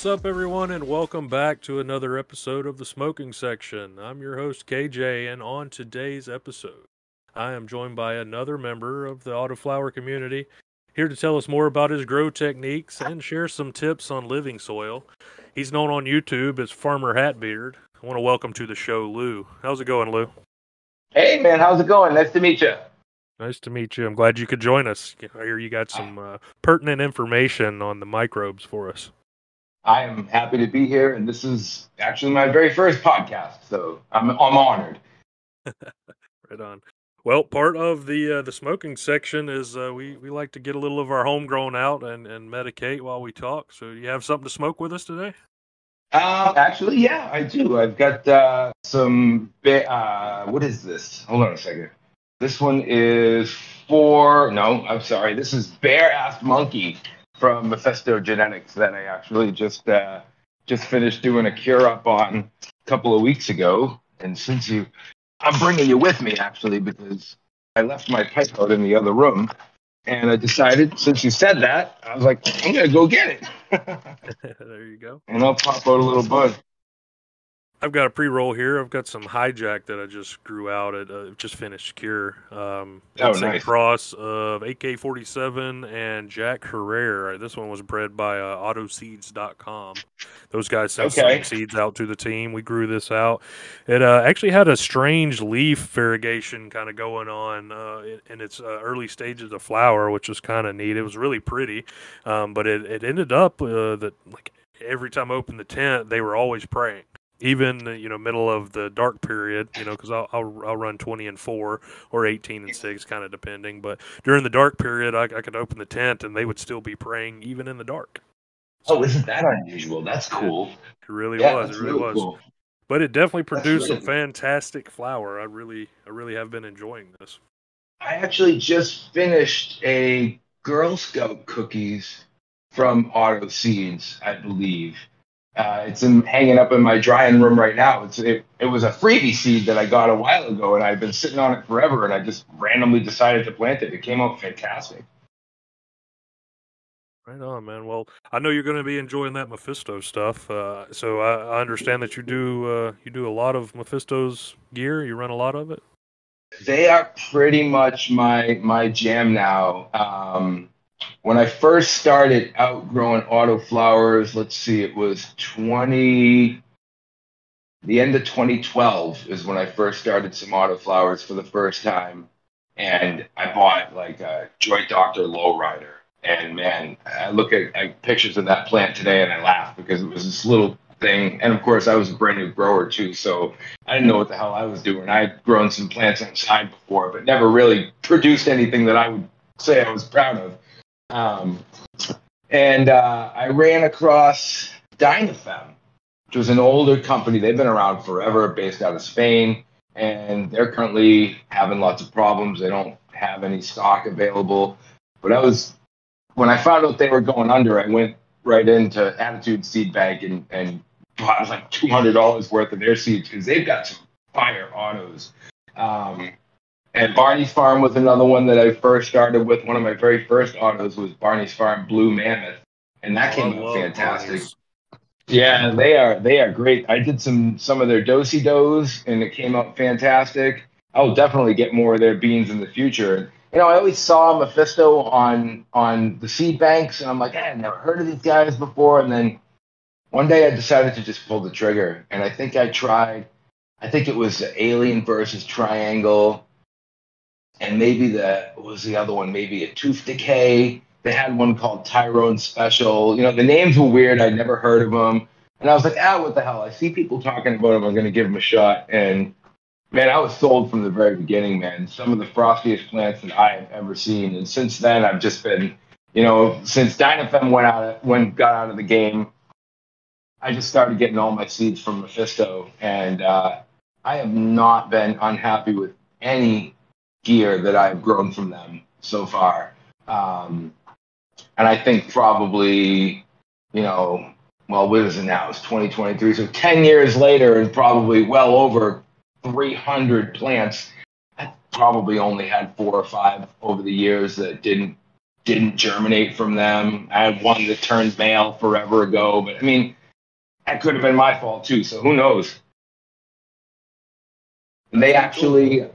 What's up, everyone, and welcome back to another episode of the Smoking Section. I'm your host, KJ, and on today's episode, I am joined by another member of the autoflower community here to tell us more about his grow techniques and share some tips on living soil. He's known on YouTube as Farmer Hatbeard. I want to welcome to the show Lou. How's it going, Lou? Hey, man, how's it going? Nice to meet you. Nice to meet you. I'm glad you could join us. I hear you got some uh, pertinent information on the microbes for us. I am happy to be here, and this is actually my very first podcast, so I'm I'm honored. right on. Well, part of the uh, the smoking section is uh, we we like to get a little of our homegrown out and and medicate while we talk. So, you have something to smoke with us today? Um, actually, yeah, I do. I've got uh, some. Uh, what is this? Hold on a second. This one is for. No, I'm sorry. This is Bear Ass Monkey from Mephisto Genetics that I actually just uh, just finished doing a cure up on a couple of weeks ago. And since you, I'm bringing you with me actually because I left my pipe out in the other room, and I decided since you said that, I was like, I'm gonna go get it. there you go. And I'll pop out a little bud. I've got a pre-roll here. I've got some hijack that I just grew out at uh, just finished cure. Um, oh, nice. a cross of AK-47 and Jack Herer. This one was bred by uh, AutoSeeds.com. Those guys sent Okay. some seeds out to the team. We grew this out. It uh, actually had a strange leaf variegation kind of going on uh, in, in its uh, early stages of flower, which was kind of neat. It was really pretty, um, but it, it ended up uh, that like every time I opened the tent, they were always praying even you know middle of the dark period you know because I'll, I'll i'll run 20 and 4 or 18 and 6 kind of depending but during the dark period I, I could open the tent and they would still be praying even in the dark Oh, isn't that unusual? That's cool. it really Yeah, was it really was cool. but it definitely produced some really- fantastic flower i really i really have been enjoying this I actually just finished a Girl Scout cookies from Auto Seeds, I believe. Uh, it's in, hanging up in my drying room right now. It's it, it was a freebie seed that I got a while ago, and I've been sitting on it forever. And I just randomly decided to plant it. It came out fantastic. right on man well i know you're going to be enjoying that mephisto stuff uh, so I, I understand that you do uh, you do a lot of mephisto's gear you run a lot of it They are pretty much my my jam now. Um, when I first started out growing auto flowers, let's see, it was 20, the end of 2012 is when I first started some auto flowers for the first time. And I bought like a Joint Doctor Lowrider. And man, I look at, at pictures of that plant today and I laugh because it was this little thing. And of course, I was a brand new grower too. So I didn't know what the hell I was doing. I had grown some plants outside before, but never really produced anything that I would say I was proud of. Um, and uh, I ran across Dinafem, which was an older company. They've been around forever, based out of Spain, and they're currently having lots of problems. They don't have any stock available. But I was, when I found out they were going under, I went right into Attitude Seed Bank and, and bought like $200 worth of their seeds because they've got some fire autos. Um, and Barney's Farm was another one that I first started with. One of my very first autos was Barney's Farm Blue Mammoth, and that came out fantastic. Barney's. Yeah, they are they are great. I did some some of their dosey dos, and it came out fantastic. I'll definitely get more of their beans in the future. You know, I always saw Mephisto on on the seed banks, and I'm like, "Eh, I've never heard of these guys before. And then one day I decided to just pull the trigger, and I think I tried. I think it was Alien versus Triangle, and maybe the what was the other one? Maybe a Tooth Decay. They had one called Tyrone Special. You know, the names were weird. I'd never heard of them. And I was like, ah, what the hell? I see people talking about them. I'm going to give them a shot. And man, I was sold from the very beginning, man. Some of the frostiest plants that I have ever seen. And since then, I've just been, you know, since Dinafem went out, when got out of the game, I just started getting all my seeds from Mephisto. And uh, I have not been unhappy with any gear that I've grown from them so far. Um, and I think probably, you know, well, what is it now? It's 2023. So 10 years later, and probably well over 300 plants. I probably only had four or five over the years that didn't didn't germinate from them. I had one that turned male forever ago, but I mean, that could have been my fault too. So who knows? And they actually,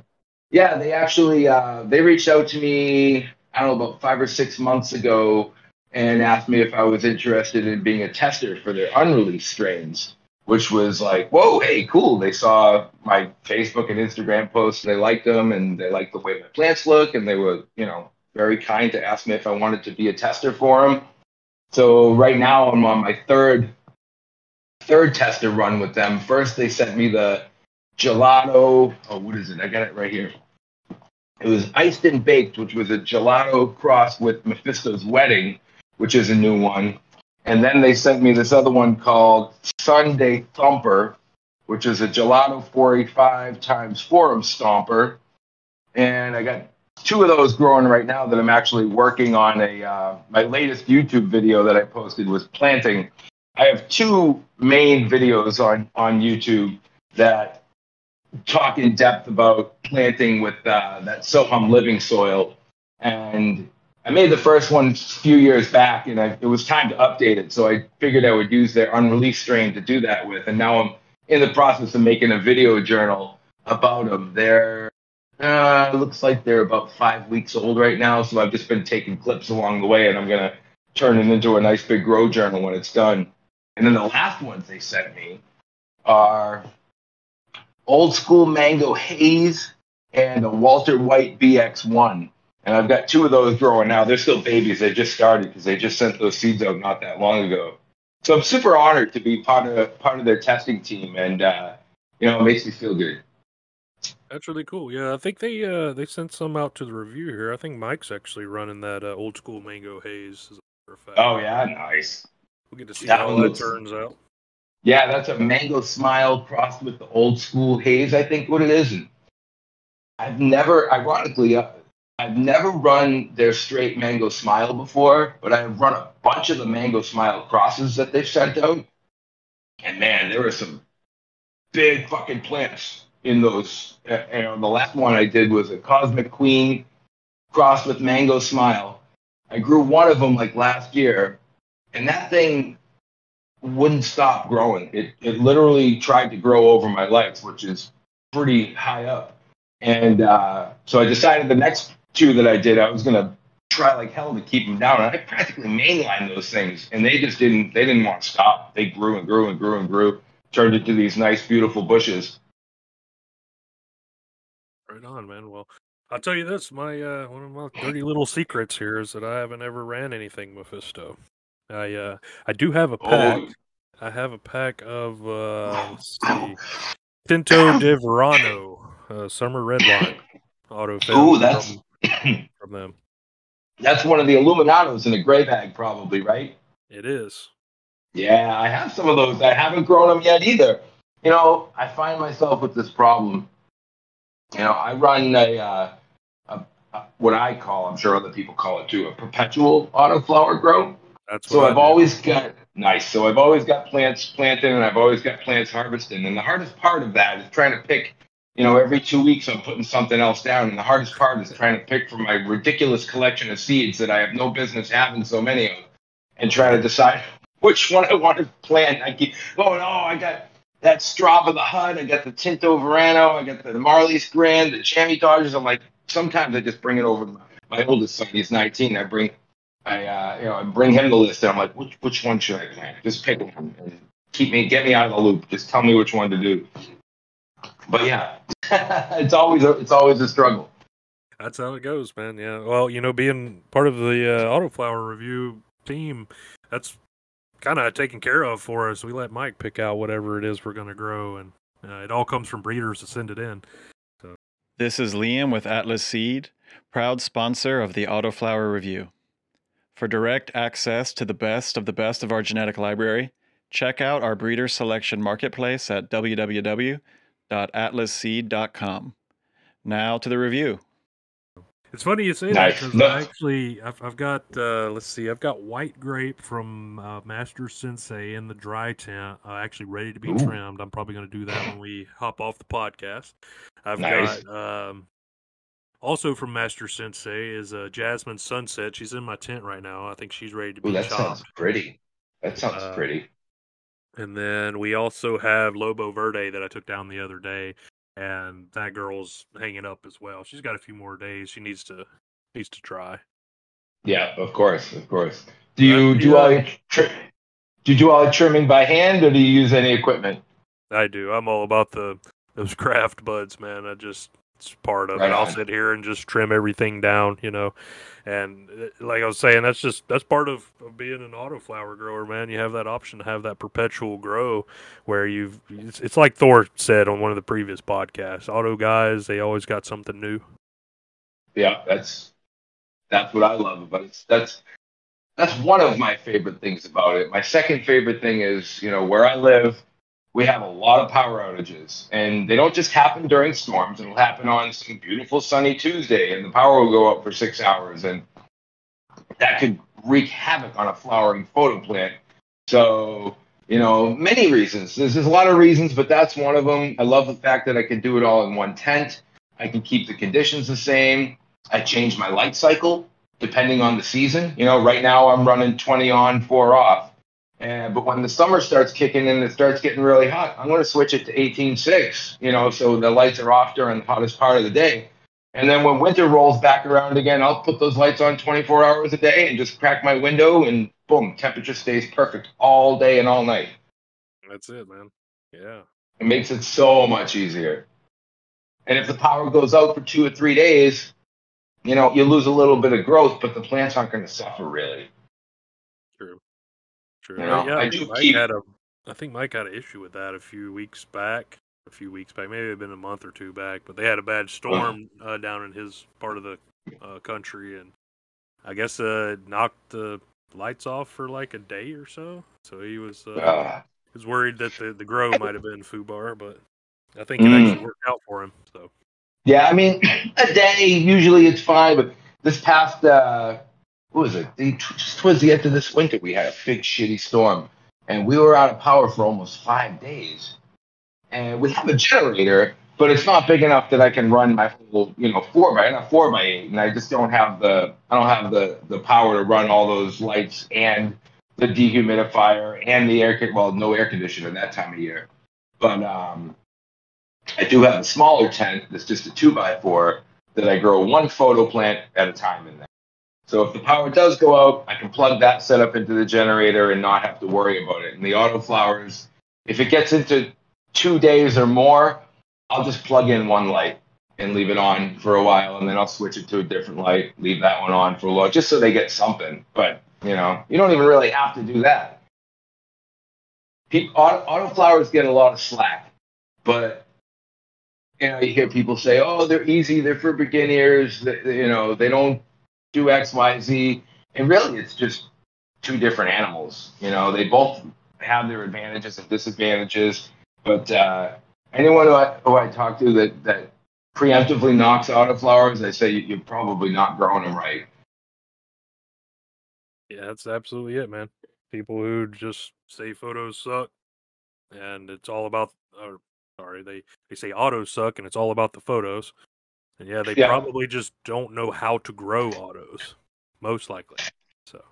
yeah, they actually uh, they reached out to me. I don't know about five or six months ago and asked me if I was interested in being a tester for their unreleased strains, which was like, whoa, hey, cool. They saw my Facebook and Instagram posts, they liked them, and they liked the way my plants look, and they were, you know, very kind to ask me if I wanted to be a tester for them. So right now I'm on my third third tester run with them. First they sent me the gelato. Oh, what is it? I got it right here. It was iced and baked, which was a gelato cross with Mephisto's wedding, which is a new one. And then they sent me this other one called Sunday Thumper, which is a gelato 485 times forum stomper. And I got two of those growing right now that I'm actually working on a uh, my latest YouTube video that I posted was planting. I have two main videos on on YouTube that talk in depth about planting with uh, that Sohum living soil, and I made the first one a few years back, and I, it was time to update it. So I figured I would use their unreleased strain to do that with, and now I'm in the process of making a video journal about them. They're uh, looks like they're about five weeks old right now, so I've just been taking clips along the way, and I'm gonna turn it into a nice big grow journal when it's done. And then the last ones they sent me are old school mango haze and a Walter White BX1. And I've got two of those growing now. They're still babies. They just started because they just sent those seeds out not that long ago. So I'm super honored to be part of part of their testing team, and uh, you know, it makes me feel good. That's really cool. Yeah, I think they uh, they sent some out to the review here. I think Mike's actually running that uh, old school mango haze. As a matter of fact. Oh yeah, nice. We'll get to see That how that looks- turns out. Yeah, that's a mango smile crossed with the old school haze. I think what it is. And I've never, ironically, uh, I've never run their straight mango smile before, but I've run a bunch of the mango smile crosses that they've sent out. And man, there were some big fucking plants in those. Know, the last one I did was a Cosmic Queen crossed with mango smile. I grew one of them like last year, and that thing wouldn't stop growing. It it literally tried to grow over my legs, which is pretty high up. And uh, so I decided the next two that I did, I was gonna try like hell to keep them down. And I practically mainlined those things, and they just didn't. They didn't want to stop. They grew and grew and grew and grew, turned into these nice, beautiful bushes. Right on, man. Well, I'll tell you this: my uh, one of my dirty little secrets here is that I haven't ever ran anything Mephisto. I uh, I do have a pack. Oh, I have a pack of uh, let's see, Tinto de Verano, uh, summer red wine, auto Ooh, that's from, from them. that's one of the Illuminatos in a gray bag, probably, right? It is. Yeah, I have some of those. I haven't grown them yet either. You know, I find myself with this problem. You know, I run a, uh, a, a what I call, I'm sure other people call it too, a perpetual autoflower grow. That's So I've always got nice. So I've always got plants planted, and I've always got plants harvested. And the hardest part of that is trying to pick. You know, every two weeks I'm putting something else down, and the hardest part is trying to pick from my ridiculous collection of seeds that I have no business having so many of, and trying to decide which one I want to plant. I keep, oh no, I got that Strava the Hut, I got the Tinto Verano, I got the Marley's Grand, the Chamois Dodgers. I'm like, sometimes I just bring it over to my, my oldest son. He's 19. I bring I uh, you know I bring him the list and I'm like, which which one should I plant? Just pick one and keep me get me out of the loop. Just tell me which one to do. But yeah, it's always a, it's always a struggle. That's how it goes, man. Yeah. Well, you know, being part of the uh, Autoflower review team, that's kind of taken care of for us. We let Mike pick out whatever it is we're going to grow, and uh, it all comes from breeders to send it in. So. This is Liam with Atlas Seed, proud sponsor of the Autoflower Review. For direct access to the best of the best of our genetic library, check out our breeder selection marketplace at www.atlasseed.com. Now to the review. It's funny you say that because No. I actually I've, I've got uh, let's see I've got white grape from uh, Master Sensei in the dry tent, uh, actually ready to be Ooh. trimmed. I'm probably going to do that when we hop off the podcast. I've Nice. got um, Also from Master Sensei is uh, Jasmine Sunset. She's in my tent right now. I think she's ready to be Ooh, that chopped. sounds pretty. That sounds Uh, pretty. And then we also have Lobo Verde that I took down the other day, and that girl's hanging up as well. She's got a few more days. She needs to needs to try. Yeah, of course, of course. Do you Uh, do yeah. all your tri- do you do all the trimming by hand, or do you use any equipment? I do. I'm all about the those craft buds, man. I just it's part of Right it. I'll sit here and just trim everything down, you know. And uh, like I was saying, that's just that's part of, of being an auto flower grower, man. You have that option to have that perpetual grow where you've it's, it's like Thor said on one of the previous podcasts. Auto guys, they always got something new. Yeah, that's that's what I love about it. That's that's one of my favorite things about it. My second favorite thing is, you know, where I live, we have a lot of power outages, and they don't just happen during storms. It'll happen on some beautiful sunny Tuesday, and the power will go up for six hours, and that could wreak havoc on a flowering photo plant. So, you know, many reasons. There's, there's a lot of reasons, but that's one of them. I love the fact that I can do it all in one tent. I can keep the conditions the same. I change my light cycle depending on the season. You know, right now I'm running 20 on, 4 off. And, but when the summer starts kicking in and it starts getting really hot, I'm going to switch it to 18.6, you know, so the lights are off during the hottest part of the day. And then when winter rolls back around again, I'll put those lights on 24 hours a day and just crack my window and boom, temperature stays perfect all day and all night. That's it, man. Yeah. It makes it so much easier. And if the power goes out for two or three days, you know, you lose a little bit of growth, but the plants aren't going to suffer really. True. True. You know, yeah, I do think Mike keep- had a I think Mike had an issue with that a few weeks back. A few weeks back, maybe it been a month or two back, but they had a bad storm uh, down in his part of the uh, country, and I guess uh, it knocked the lights off for like a day or so. So he was uh, Uh, was worried that the the grow might have been foobar, but I think it Mm. actually worked out for him. So yeah, I mean, a day usually it's fine, but this past, uh, what was it? The, just towards the end of this winter, we had a big shitty storm, and we were out of power for almost five days. And we have a generator, but it's not big enough that I can run my whole, you know, four by not four by eight, and I just don't have the I don't have the the power to run all those lights and the dehumidifier and the air well no air conditioner that time of year, but um, I do have a smaller tent that's just a two by four that I grow one photo plant at a time in there. So if the power does go out, I can plug that setup into the generator and not have to worry about it. And the auto flowers, if it gets into two days or more, I'll just plug in one light and leave it on for a while, and then I'll switch it to a different light, leave that one on for a while, just so they get something. But you know, you don't even really have to do that. Pe- auto, auto flowers get a lot of slack, but you know, you hear people say, "Oh, they're easy, they're for beginners," they- you know, they don't do X, Y, Z, and really, it's just two different animals. You know, they both have their advantages and disadvantages. But uh, anyone who I, who I talk to that that preemptively knocks autoflowers, I say you, you're probably not growing them right. yeah, that's absolutely it, man. People who just say photos suck, and it's all about. Or, sorry, they they say autos suck, and it's all about the photos. And yeah, they Yeah. probably just don't know how to grow autos, most likely. So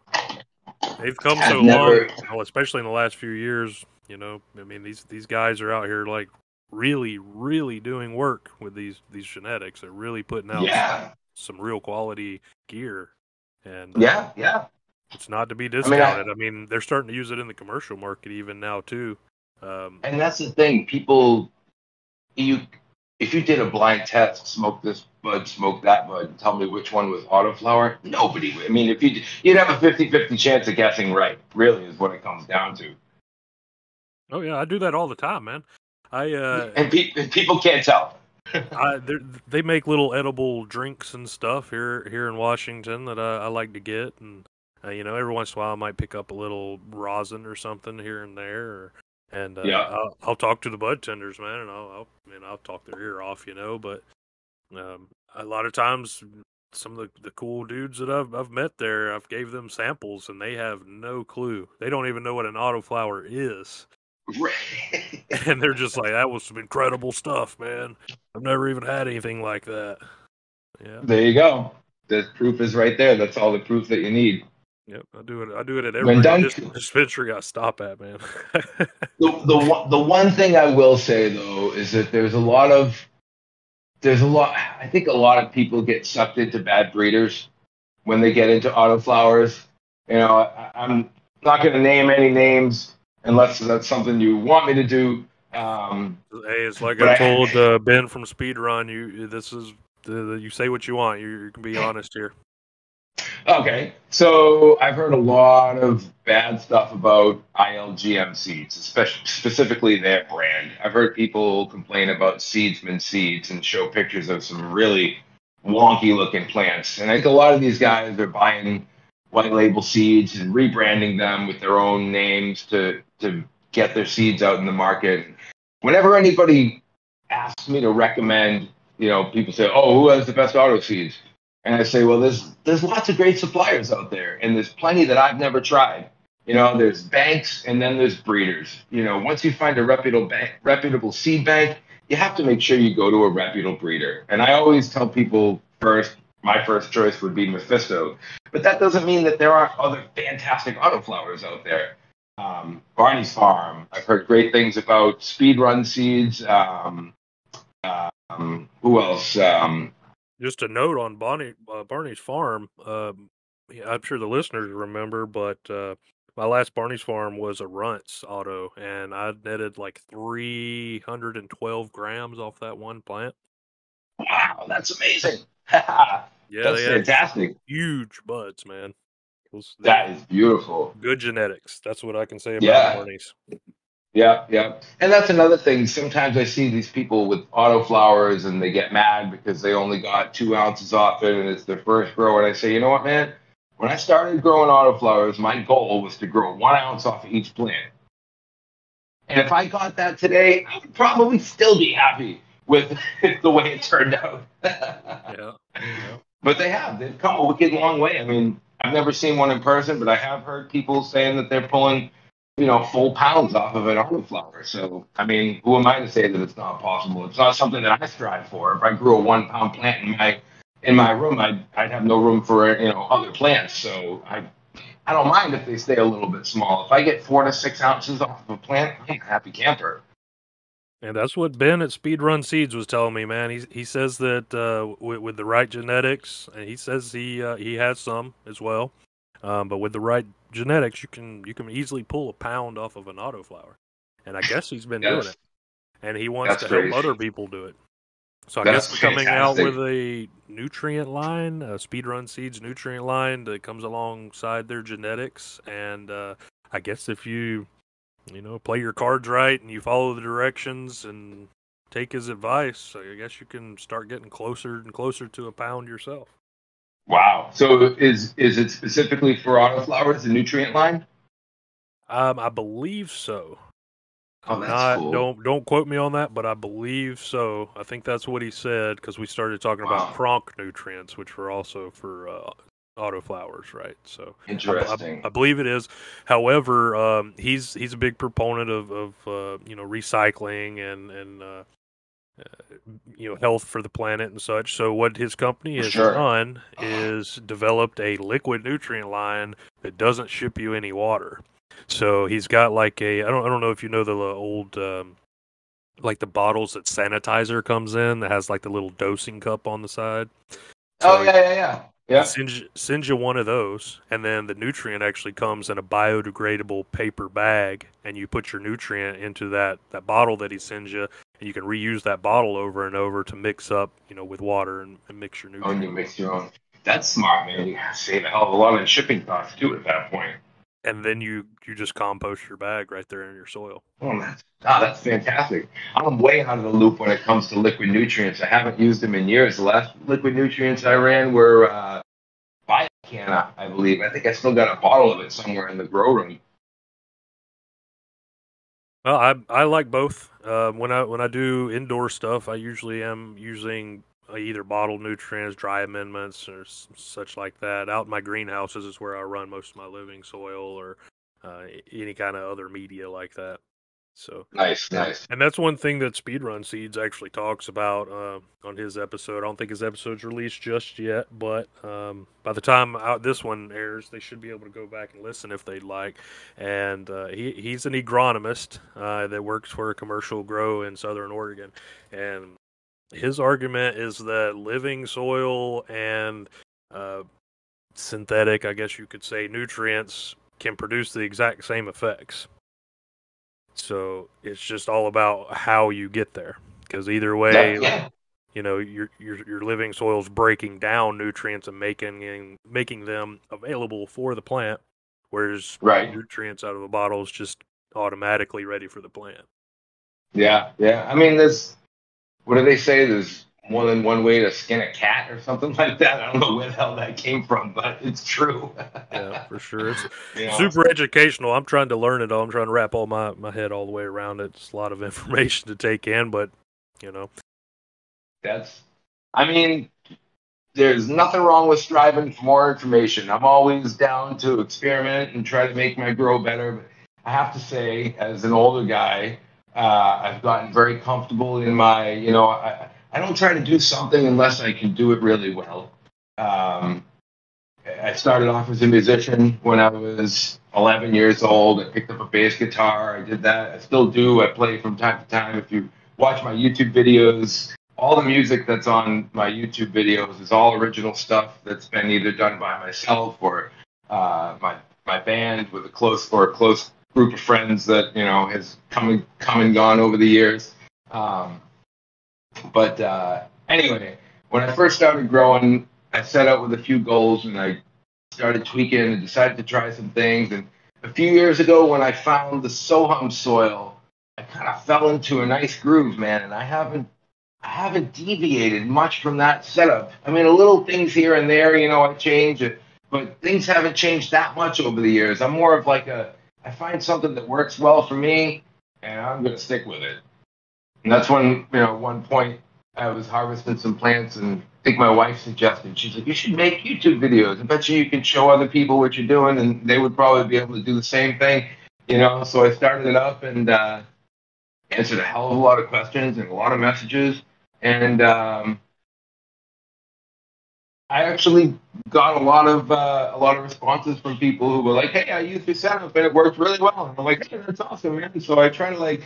they've come I've so never- long, well, especially in the last few years. You know, I mean these these guys are out here like really, really doing work with these these genetics. They're really putting out Yeah, some real quality gear, and uh, yeah, yeah. it's not to be mean, I- discounted. I mean, they're starting to use it in the commercial market even now too. Um, And that's the thing, people. You, if you did a blind test, smoke this bud, smoke that bud, and tell me which one was autoflower, nobody would. I mean, if you you'd have a 50-50 chance of guessing right. Really, is what it comes down to. oh yeah, I do that all the time, man. I uh, and, pe- and people can't tell. I, they make little edible drinks and stuff here here in Washington that I, I like to get, and uh, you know, every once in a while I might pick up a little rosin or something here and there, or, and uh, Yeah. I'll, I'll talk to the bud tenders, man, and I'll, I'll I mean I'll talk their ear off, you know, but um, a lot of times some of the, the cool dudes that I've I've met there, I've gave them samples and they have no clue. They don't even know what an autoflower is. And they're just like, that was some incredible stuff, man. I've never even had anything like that. Yeah. There you go. The proof is right there. That's all the proof that you need. Yep. I do it. I do it at every dis- dispensary I stop at, man. The, the one- the one thing I will say though is that there's a lot of there's a lot. I think a lot of people get sucked into bad breeders when they get into autoflowers. You know, I, I'm not going to name any names unless that's something you want me to do. Um, hey, it's like I I- told uh, Ben from Speedrun. You this is the, you say what you want. You, you can be honest here. Okay, so I've heard a lot of bad stuff about ILGM seeds, especially specifically their brand. I've heard people complain about Seedsman seeds and show pictures of some really wonky looking plants. And I think a lot of these guys are buying white label seeds and rebranding them with their own names to to get their seeds out in the market. Whenever anybody asks me to recommend, you know, people say, "Oh, who has the best auto seeds?" And I say, well, there's there's lots of great suppliers out there, and there's plenty that I've never tried. You know, there's banks, and then there's breeders. You know, once you find a reputable bank, reputable seed bank, you have to make sure you go to a reputable breeder. And I always tell people first, my first choice would be Mephisto, but that doesn't mean that there aren't other fantastic autoflowers out there. Um, Barney's Farm, I've heard great things about Speedrun Seeds. Um, um, who else? Um, Just a note on Bonnie uh, Barney's farm. Um, I'm sure the listeners remember, but uh, my last Barney's farm was a Runts auto, and I netted like 312 grams off that one plant. wow, that's amazing. That's Yeah, had fantastic. huge buds, man. Was- That is beautiful. good genetics. That's what I can say about Yeah. Barney's. Yeah, yeah. And that's another thing. Sometimes I see these people with autoflowers and they get mad because they only got two ounces off it and it's their first grow. And I say, you know what, man? When I started growing autoflowers, my goal was to grow one ounce off of each plant. And if I got that today, I would probably still be happy with the way it turned out. Yeah. yeah. But they have. They've come a wicked long way. I mean, I've never seen one in person, but I have heard people saying that they're pulling, you know, full pounds off of an autoflower. So, I mean, who am I to say that it's not possible? It's not something that I strive for. If I grew a one pound plant in my in my room, I'd I'd have no room for you know other plants. So I I don't mind if they stay a little bit small. If I get four to six ounces off of a plant, I'm a happy camper. And that's what Ben at Speedrun Seeds was telling me, man. He he says that uh, with, with the right genetics, and he says he uh, he has some as well. Um, but with the right genetics, you can you can easily pull a pound off of an autoflower. And I guess he's been doing it, and he wants that's to help other people do it. So I That's guess coming out with a nutrient line, a Speedrun Seeds nutrient line that comes alongside their genetics. And uh, I guess if you you know, play your cards right and you follow the directions and take his advice, I guess you can start getting closer and closer to a pound yourself. Wow. So is is it specifically for autoflowers, the nutrient line? Um, I believe so. Oh, that's Not, cool. Don't don't quote me on that, but I believe so. I think that's what he said because we started talking about Wow. cronk nutrients, which were also for uh, autoflowers, right? So I- I- Interesting. I, believe it is. However, um, he's he's a big proponent of of uh, you know recycling and and uh, uh, you know health for the planet and such. So what his company has sure. done is developed a liquid nutrient line that doesn't ship you any water. So he's got like a I don't I don't know if you know the old um, like the bottles that sanitizer comes in that has like the little dosing cup on the side. oh yeah, yeah, yeah. Yeah. Sends sends you one of those, and then the nutrient actually comes in a biodegradable paper bag, and you put your nutrient into that, that bottle that he sends you, and you can reuse that bottle over and over to mix up, you know, with water and, and mix your Oh, and you mix your own. That's smart, man. You save a hell of a lot in shipping costs too at that point. and then you you just compost your bag right there in your soil. Oh, that's ah, that's fantastic. I'm way out of the loop when it comes to liquid nutrients. I haven't used them in years. The last liquid nutrients I ran were uh, Biocanna, I believe. I think I still got a bottle of it somewhere in the grow room. Well, I I like both. Uh, when I when I do indoor stuff, I usually am using uh, either bottled nutrients, dry amendments, or s- such like that. Out in my greenhouses is where I run most of my living soil, or uh, any kind of other media like that. So nice, nice. And that's one thing that Speedrun Seeds actually talks about uh, on his episode. I don't think his episode's released just yet, but um, by the time out this one airs, they should be able to go back and listen if they'd like. And uh, he he's an agronomist uh, that works for a commercial grow in Southern Oregon, and his argument is that living soil and uh, synthetic, I guess you could say, nutrients can produce the exact same effects. So it's just all about how you get there. Because either way, Yeah, yeah. you know, your your your living soil's breaking down nutrients and making and making them available for the plant, whereas Right. nutrients out of a bottle is just automatically ready for the plant. Yeah, yeah. I mean, there's what do they say? There's more than one way to skin a cat or something like that. I don't know where the hell that came from, but it's true. Yeah, for sure. It's You know? super educational. I'm trying to learn it all. I'm trying to wrap all my, my head all the way around it. It's a lot of information to take in, but you know, That's, I mean, there's nothing wrong with striving for more information. I'm always down to experiment and try to make my grow better. But I have to say, as an older guy, uh, I've gotten very comfortable in my, you know, I, I don't try to do something unless I can do it really well. Um, I started off as a musician when I was 11 years old. I picked up a bass guitar. I did that. I still do. I play from time to time. If you watch my YouTube videos, all the music that's on my YouTube videos is all original stuff that's been either done by myself or uh, my my band with a close or a close group of friends that you know has come and come and gone over the years. Um, but uh, anyway, when I first started growing, I set out with a few goals and I started tweaking and decided to try some things. And a few years ago, when I found the Sohum soil, I kind of fell into a nice groove, man. And I haven't, I haven't deviated much from that setup. I mean, a little things here and there, you know, I change it, but things haven't changed that much over the years. I'm more of like a, I find something that works well for me, and I'm gonna stick with it. And that's when, you know, one point I was harvesting some plants, and I think my wife suggested, she's like, you should make YouTube videos. I bet you you can show other people what you're doing, and they would probably be able to do the same thing, you know. So I started it up and uh, answered a hell of a lot of questions and a lot of messages, and um, I actually got a lot of uh, a lot of responses from people who were like, "Hey, I used your setup and it worked really well." And I'm like, hey, "That's awesome, man!" So I try to like,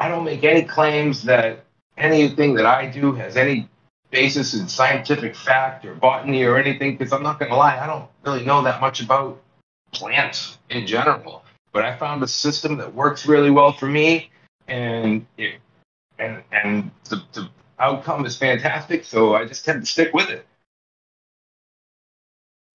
I don't make any claims that anything that I do has any basis in scientific fact or botany or anything because I'm not going to lie, I don't really know that much about plants in general. But I found a system that works really well for me, and it, and and the, the outcome is fantastic. So I just tend to stick with it.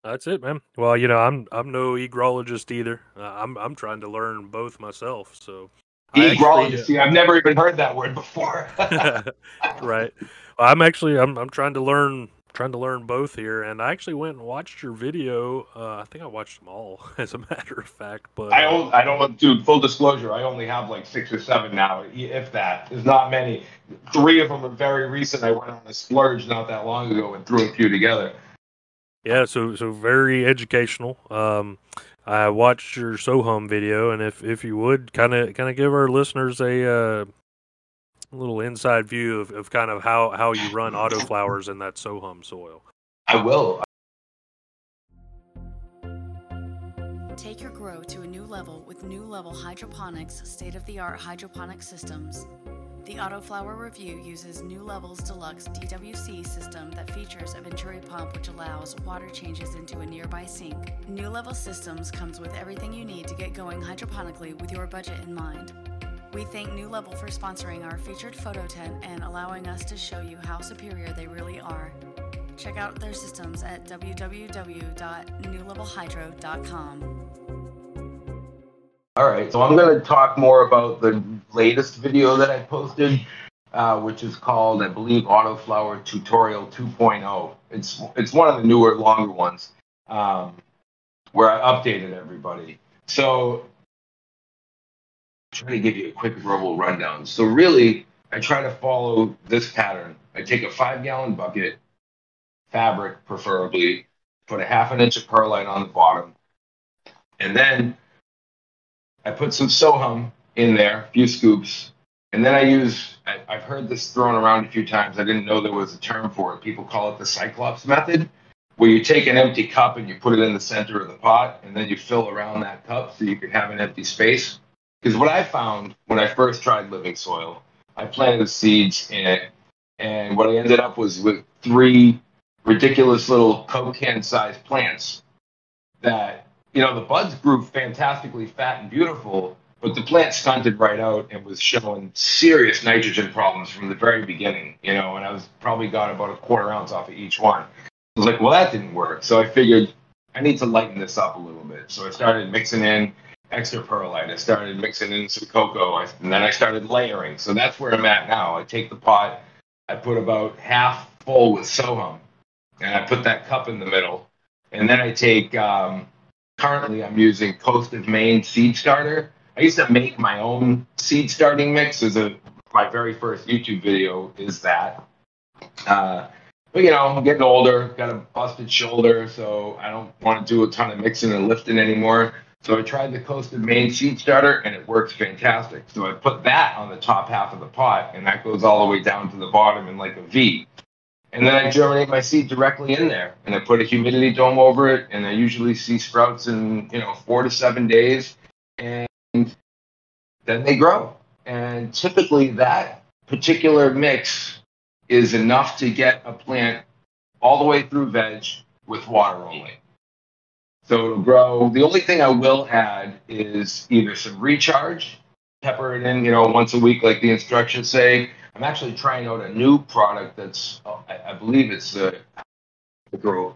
that's it, man. Well, you know, I'm I'm no egrologist either. Uh, I'm I'm trying to learn both myself. So I actually, Egrologist. See, I've never even heard that word before. right. Well, I'm actually I'm I'm trying to learn trying to learn both here, and I actually went and watched your video. Uh, I think I watched them all, as a matter of fact. But I uh, don't, I don't, dude. Full disclosure, I only have like six or seven now, if that. There's not many. Three of them are very recent. I went on a splurge not that long ago and threw a few together. yeah, so so very educational. Um, I watched your Sohum video, and if if you would kind of kind of give our listeners a uh, little inside view of, of kind of how how you run autoflowers in that Sohum soil. I will. Take your grow to a new level with New Level Hydroponics state of the art hydroponic systems. The Autoflower Review uses New Level's deluxe DWC system that features a Venturi pump which allows water changes into a nearby sink. New Level Systems comes with everything you need to get going hydroponically with your budget in mind. We thank New Level for sponsoring our featured photo tent and allowing us to show you how superior they really are. Check out their systems at www.newlevelhydro.com. All right, so I'm going to talk more about the latest video that I posted, uh, which is called, I believe, Autoflower Tutorial 2.0. It's it's one of the newer, longer ones, um, where I updated everybody. So, try to give you a quick verbal rundown. So, really, I try to follow this pattern. I take a five-gallon bucket, fabric preferably, put a half an inch of perlite on the bottom, and then I put some Sohum in there, a few scoops. And then I use, I, I've heard this thrown around a few times. I didn't know there was a term for it. People call it the Cyclops method, where you take an empty cup and you put it in the center of the pot, and then you fill around that cup so you can have an empty space. Because what I found when I first tried living soil, I planted seeds in it, and what I ended up was with three ridiculous little Coke can sized plants that, you know, the buds grew fantastically fat and beautiful, but the plant stunted right out and was showing serious nitrogen problems from the very beginning, you know, and I was probably got about a quarter ounce off of each one. I was like, well, that didn't work. So I figured I need to lighten this up a little bit. So I started mixing in extra perlite. I started mixing in some cocoa, and then I started layering. So that's where I'm at now. I take the pot, I put about half full with Sohum, and I put that cup in the middle. And then I take, um, currently I'm using Coast of Maine seed starter. I used to make my own seed starting mix as a, my very first YouTube video is that. Uh, but you know, I'm getting older, got a busted shoulder, so I don't want to do a ton of mixing and lifting anymore. So I tried the Coast of Maine seed starter and it works fantastic. So I put that on the top half of the pot and that goes all the way down to the bottom in like a V. And then I germinate my seed directly in there and I put a humidity dome over it and I usually see sprouts in, you know, four to seven days and then they grow. And typically that particular mix is enough to get a plant all the way through veg with water only. So it'll grow. The only thing I will add is either some recharge, pepper it in, you know, once a week, like the instructions say. I'm actually trying out a new product that's, oh, I, I believe it's a micro,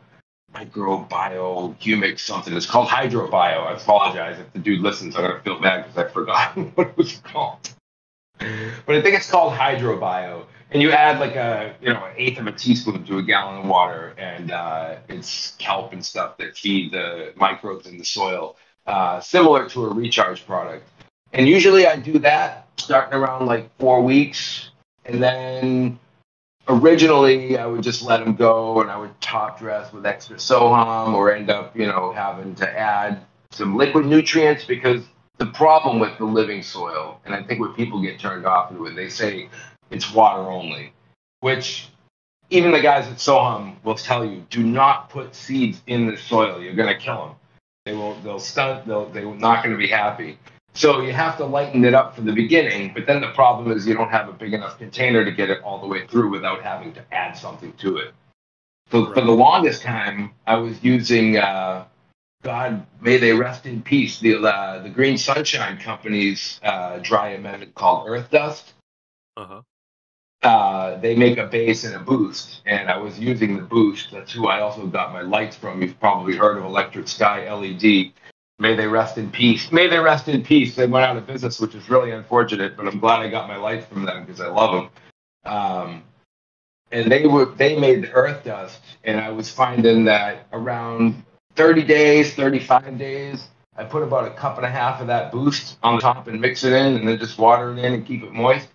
humic something. It's called Hydrobio. I apologize if the dude listens. I'm gonna feel bad because I forgot what it was called. But I think it's called Hydrobio and you add like a you know an eighth of a teaspoon to a gallon of water, and uh, it's kelp and stuff that feed the microbes in the soil, uh, similar to a recharge product. And usually I do that starting around like four weeks, and then originally I would just let them go, and I would top dress with extra Sohum, or end up you know having to add some liquid nutrients because the problem with the living soil, and I think what people get turned off to it, they say it's water only, which even the guys at Sohum will tell you, do not put seeds in the soil. You're going to kill them. They will, they'll stunt, they'll, they're not going to be happy. So you have to lighten it up from the beginning, but then the problem is you don't have a big enough container to get it all the way through without having to add something to it. So right. for the longest time, I was using, uh, God, may they rest in peace, the uh, the Green Sunshine Company's uh, dry amendment called Earth Dust. Uh-huh uh, they make a base and a boost, and I was using the boost. That's who I also got my lights from. You've probably heard of Electric Sky LED. May they rest in peace. May they rest in peace. They went out of business, which is really unfortunate, but I'm glad I got my lights from them because I love them. Um, and they were they made the earth dust, and I was finding that around 30 days, 35 days, I put about a cup and a half of that boost on the top and mix it in, and then just water it in and keep it moist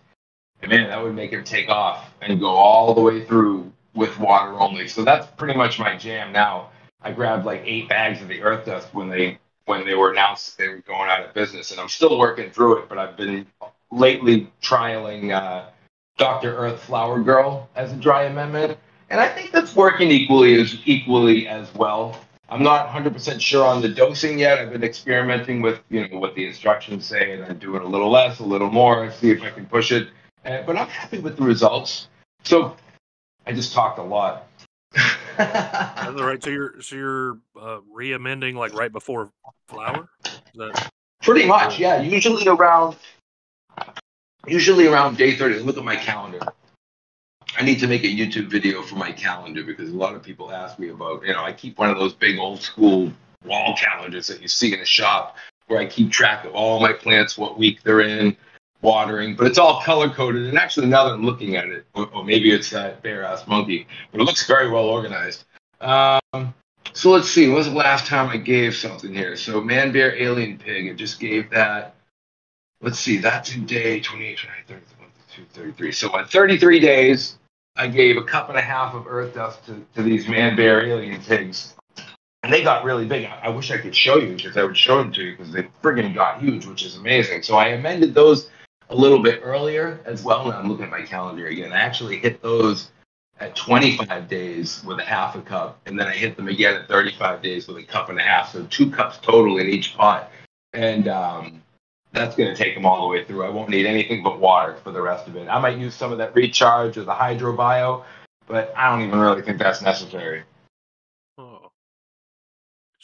and man, that would make it take off and go all the way through with water only. So that's pretty much my jam now. I grabbed like eight bags of the earth dust when they when they were announced they were going out of business, and I'm still working through it. But I've been lately trialing uh, Dr. Earth Flower Girl as a dry amendment, and I think that's working equally as equally as well. I'm not 100% sure on the dosing yet. I've been experimenting with you know what the instructions say, and I'm doing a little less, a little more, see if I can push it. Uh, but I'm happy with the results. So I just talked a lot. Right. So you're so you're uh, re-amending like right before flower. That... Pretty much, yeah. Usually around usually around day thirty. Look at my calendar. I need to make a YouTube video for my calendar because a lot of people ask me about. You know, I keep one of those big old school wall calendars that you see in a shop where I keep track of all my plants, what week they're in, watering, but it's all color coded. And actually, now that I'm looking at it, or, or maybe it's that bare ass monkey, but it looks very well organized. Um, so let's see. When was the last time I gave something here? So man, bear, alien, pig. I just gave that. Let's see. That's in day 28, 29, 30, 33. So at 33 days, I gave a cup and a half of earth dust to, to these man, bear, alien pigs. and they got really big. I, I wish I could show you because I would show them to you because they friggin' got huge, which is amazing. So I amended those a little bit earlier as well. Now I'm looking at my calendar again. I actually hit those at 25 days with a half a cup, and then I hit them again at 35 days with a cup and a half. So two cups total in each pot, and um, that's going to take them all the way through. I won't need anything but water for the rest of it. I might use some of that recharge or the hydrobio, but I don't even really think that's necessary.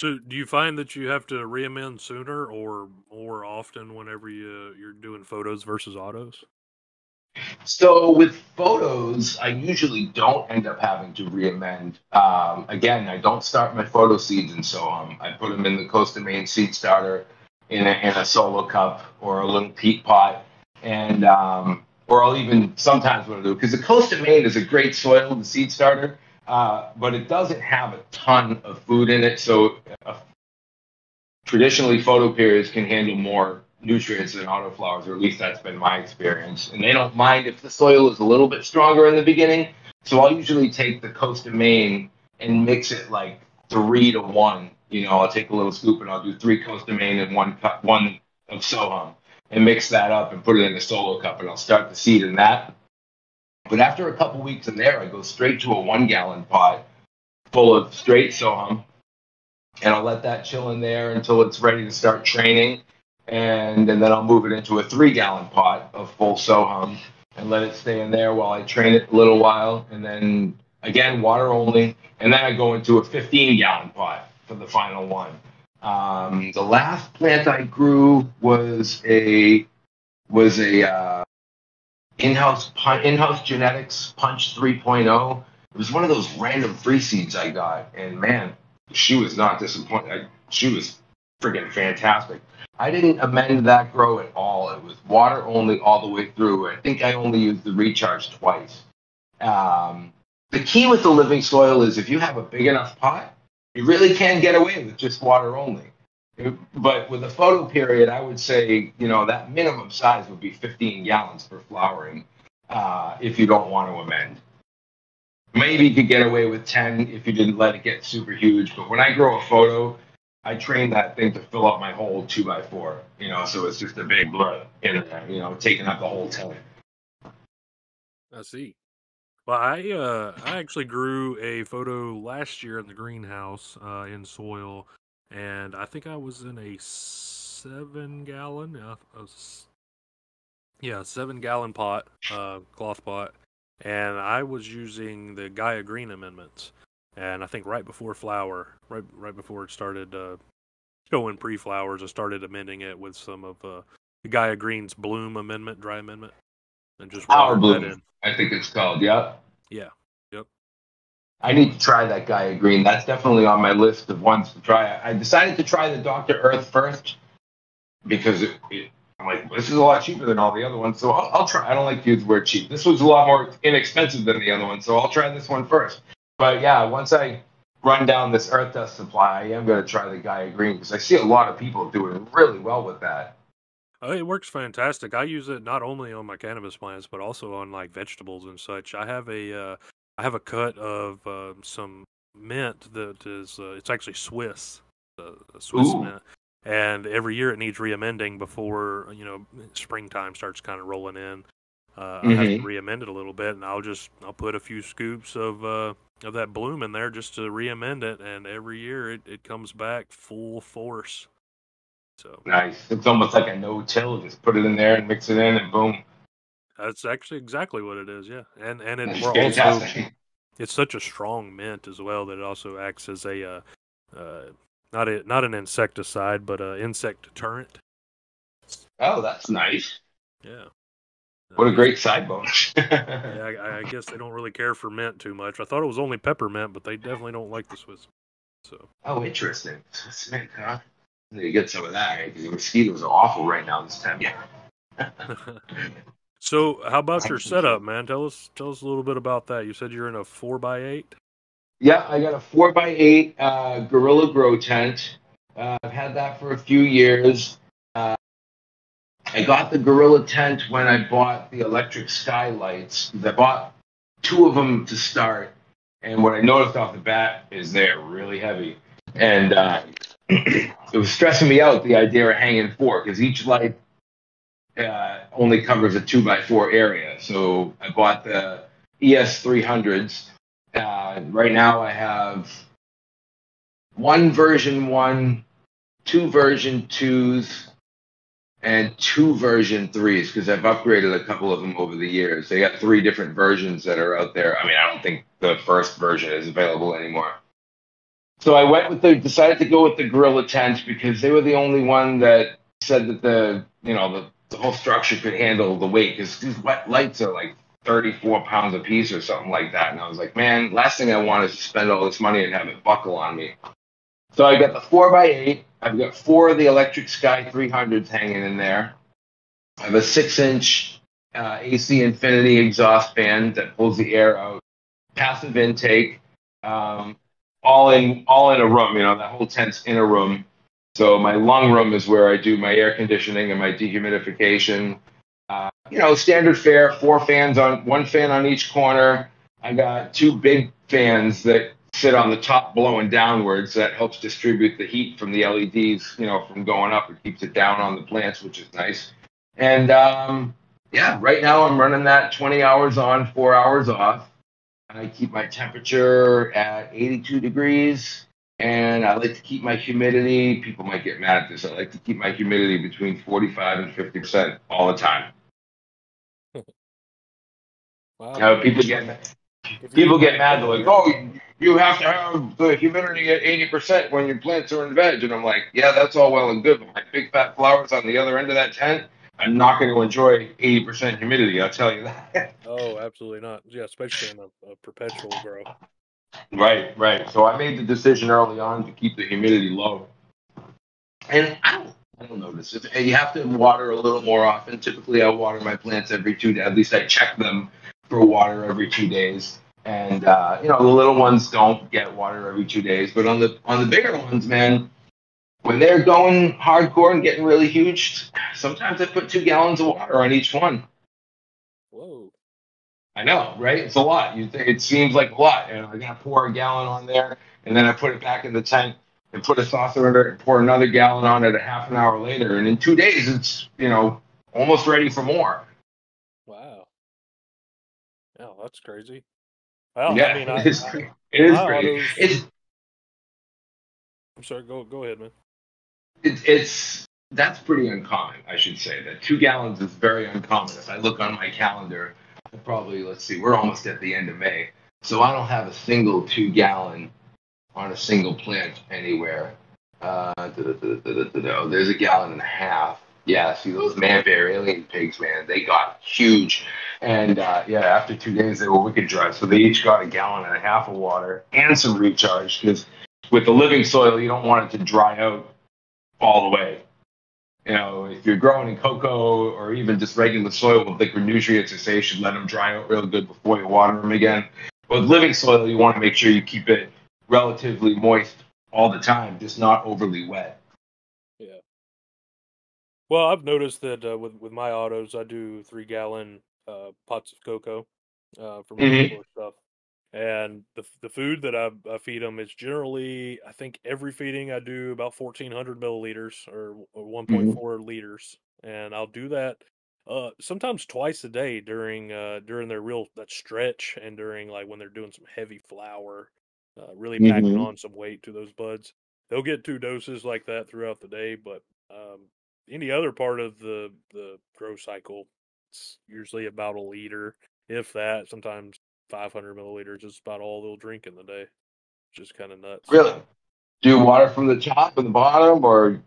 So, do you find that you have to re-amend sooner or more often whenever you you're doing photos versus autos? So with photos, I usually don't end up having to re-amend. Um, again, I don't start my photo seeds in Sohum. I put them in the Coast of Maine seed starter in a, in a solo cup or a little peat pot, and um, or I'll even sometimes what I do because the Coast of Maine is a great soil, the seed starter, uh, but it doesn't have a ton of food in it. So uh, traditionally, photoperiods can handle more nutrients than autoflowers, or at least that's been my experience. And they don't mind if the soil is a little bit stronger in the beginning. So I'll usually take the Coast of Maine and mix it like three to one. You know, I'll take a little scoop and I'll do three Coast of Maine and one cup, one of Sohum, and mix that up and put it in a solo cup, and I'll start the seed in that. But after a couple weeks in there, I go straight to a one gallon pot full of straight Sohum, and I'll let that chill in there until it's ready to start training and, and then I'll move it into a three gallon pot of full Sohum and let it stay in there while I train it a little while. And then again, water only. And then I go into a 15 gallon pot for the final one. Um, the last plant I grew was a was a uh, in-house in-house genetics punch 3.0. It was one of those random free seeds I got, and man, she was not disappointed. I, she was friggin' fantastic. I didn't amend that grow at all. It was water only all the way through. I think I only used the recharge twice. Um, the key with the living soil is if you have a big enough pot, you really can get away with just water only. But with a photo period, I would say, you know, that minimum size would be 15 gallons for flowering uh, if you don't want to amend. Maybe you could get away with 10 if you didn't let it get super huge. But when I grow a photo, I train that thing to fill up my whole two by four, you know, so it's just a big blur in there, you know, taking up the whole tank. I see. Well, I uh, I actually grew a photo last year in the greenhouse uh, in soil, and I think I was in a seven gallon, uh, yeah, seven gallon pot, uh, cloth pot, and I was using the Gaia Green amendments and I think right before flower, right right before it started uh, showing pre-flowers, I started amending it with some of uh, the Gaia Green's Bloom Amendment, Dry Amendment, and just Power Bloom. I think it's called. Yeah. Yeah. I need to try that Gaia Green. That's definitely on my list of ones to try. I decided to try the Doctor Earth first because it, it, I'm like, this is a lot cheaper than all the other ones, so I'll, I'll try. I don't like to use the word cheap. This was a lot more inexpensive than the other one, so I'll try this one first. But yeah, once I run down this earth dust supply, I am going to try the Gaia Green because I see a lot of people doing really well with that. Oh, it works fantastic. I use it not only on my cannabis plants, but also on like vegetables and such. I have a uh, I have a cut of uh, some mint that is uh, it's actually Swiss, uh, Swiss Ooh. mint, and every year it needs re-amending before you know springtime starts kind of rolling in. Uh, mm-hmm. I have to mm-hmm. re-amend it a little bit, and I'll just I'll put a few scoops of uh, of that bloom in there just to re-amend it, and every year it, it comes back full force. So nice. It's almost like a no-till. Just put it in there and mix it in, and boom. That's actually exactly what it is. Yeah, and and it also it's such a strong mint as well that it also acts as a uh, uh, not a not an insecticide but an insect deterrent. Oh, that's nice. Yeah. What a great side bonus. yeah, I, I, guess they don't really care for mint too much. I thought it was only peppermint, but they definitely don't like the Swiss. So. Oh, interesting. Swiss mint, huh? To get some of that. Right? The mosquitoes are awful right now this time. Yeah. so, how about your setup, man? Tell us, tell us a little bit about that. You said you're in a four by eight. Yeah, I got a four by eight uh, Gorilla Grow tent. Uh, I've had that for a few years. Uh, I got the Gorilla tent when I bought the electric skylights. I bought two of them to start, and what I noticed off the bat is they're really heavy. and uh, it was stressing me out the idea of hanging four because each light uh, only covers a two by four area. So I bought the ES 300s. Uh, right now I have one version one, two version twos, and two version threes because I've upgraded a couple of them over the years. They got three different versions that are out there. I mean, I don't think the first version is available anymore. So I went with the decided to go with the Gorilla tent because they were the only one that said that the you know the, the whole structure could handle the weight because these wet lights are like 34 pounds a piece or something like that. And I was like, man, last thing I want is to spend all this money and have it buckle on me. So I got the four by eight. I've got four of the Electric Sky 300s hanging in there. I have a six inch uh, AC Infinity exhaust fan that pulls the air out, passive intake, um, all in all in a room. You know that whole tent's in a room. So my lung room is where I do my air conditioning and my dehumidification. Uh, you know, standard fare, four fans on one fan on each corner. I got two big fans that sit on the top blowing downwards. That helps distribute the heat from the LEDs, you know, from going up. It keeps it down on the plants, which is nice. And um, yeah, right now I'm running that 20 hours on, four hours off. I keep my temperature at 82 degrees, and I like to keep my humidity. People might get mad at this. I like to keep my humidity between 45 and 50 percent all the time. wow. Now, people get people get mad. They're like, "Oh, you have to have the humidity at 80% when your plants are in veg. And I'm like, yeah, that's all well and good. But my big fat flowers on the other end of that tent, I'm not going to enjoy 80% humidity. I'll tell you that. oh, absolutely not. Yeah, especially in a, a perpetual grow. Right, right. So I made the decision early on to keep the humidity low. And I don't, I don't notice it. You have to water a little more often. Typically, I water my plants every two days. At least I check them for water every two days and uh, you know the little ones don't get water every two days, but on the on the bigger ones, man, when they're going hardcore and getting really huge, sometimes I put two gallons of water on each one. I know, right? It's a lot. You think it seems like a lot. You know, I gotta pour a gallon on there, and then I put it back in the tank and put a saucer under it and pour another gallon on it a half an hour later, and in two days, it's you know almost ready for more. Wow. Yeah, that's crazy. Well, yeah, I mean, I, it's, I, it is great. It's. I'm sorry. Go go ahead, man. It, it's that's pretty uncommon, I should say. That two gallons is very uncommon. If I look on my calendar, probably let's see, we're almost at the end of May, so I don't have a single two gallon on a single plant anywhere. Uh, there's a gallon and a half. Yeah, see those man bear alien pigs, man, they got huge. And uh, yeah, after two days, they were wicked dry. So they each got a gallon and a half of water and some recharge because with the living soil, you don't want it to dry out all the way. You know, if you're growing in coco or even just regular soil with liquid nutrients, they say you should let them dry out real good before you water them again. With living soil, you want to make sure you keep it relatively moist all the time, just not overly wet. Yeah. Well, I've noticed that uh, with with my autos, I do three gallon uh, pots of coco uh, for my mm-hmm. stuff. And the the food that I, I feed them is generally, I think every feeding I do about fourteen hundred milliliters or, one point mm-hmm. four liters, and I'll do that uh, sometimes twice a day during uh, during their real that stretch and during like when they're doing some heavy flower, uh, really mm-hmm. packing on some weight to those buds. They'll get two doses like that throughout the day, but um, any other part of the the grow cycle, it's usually about a liter, if that. Sometimes 500 milliliters is about all they'll drink in the day, which is kind of nuts. Really? Do you water from the top and the bottom, or?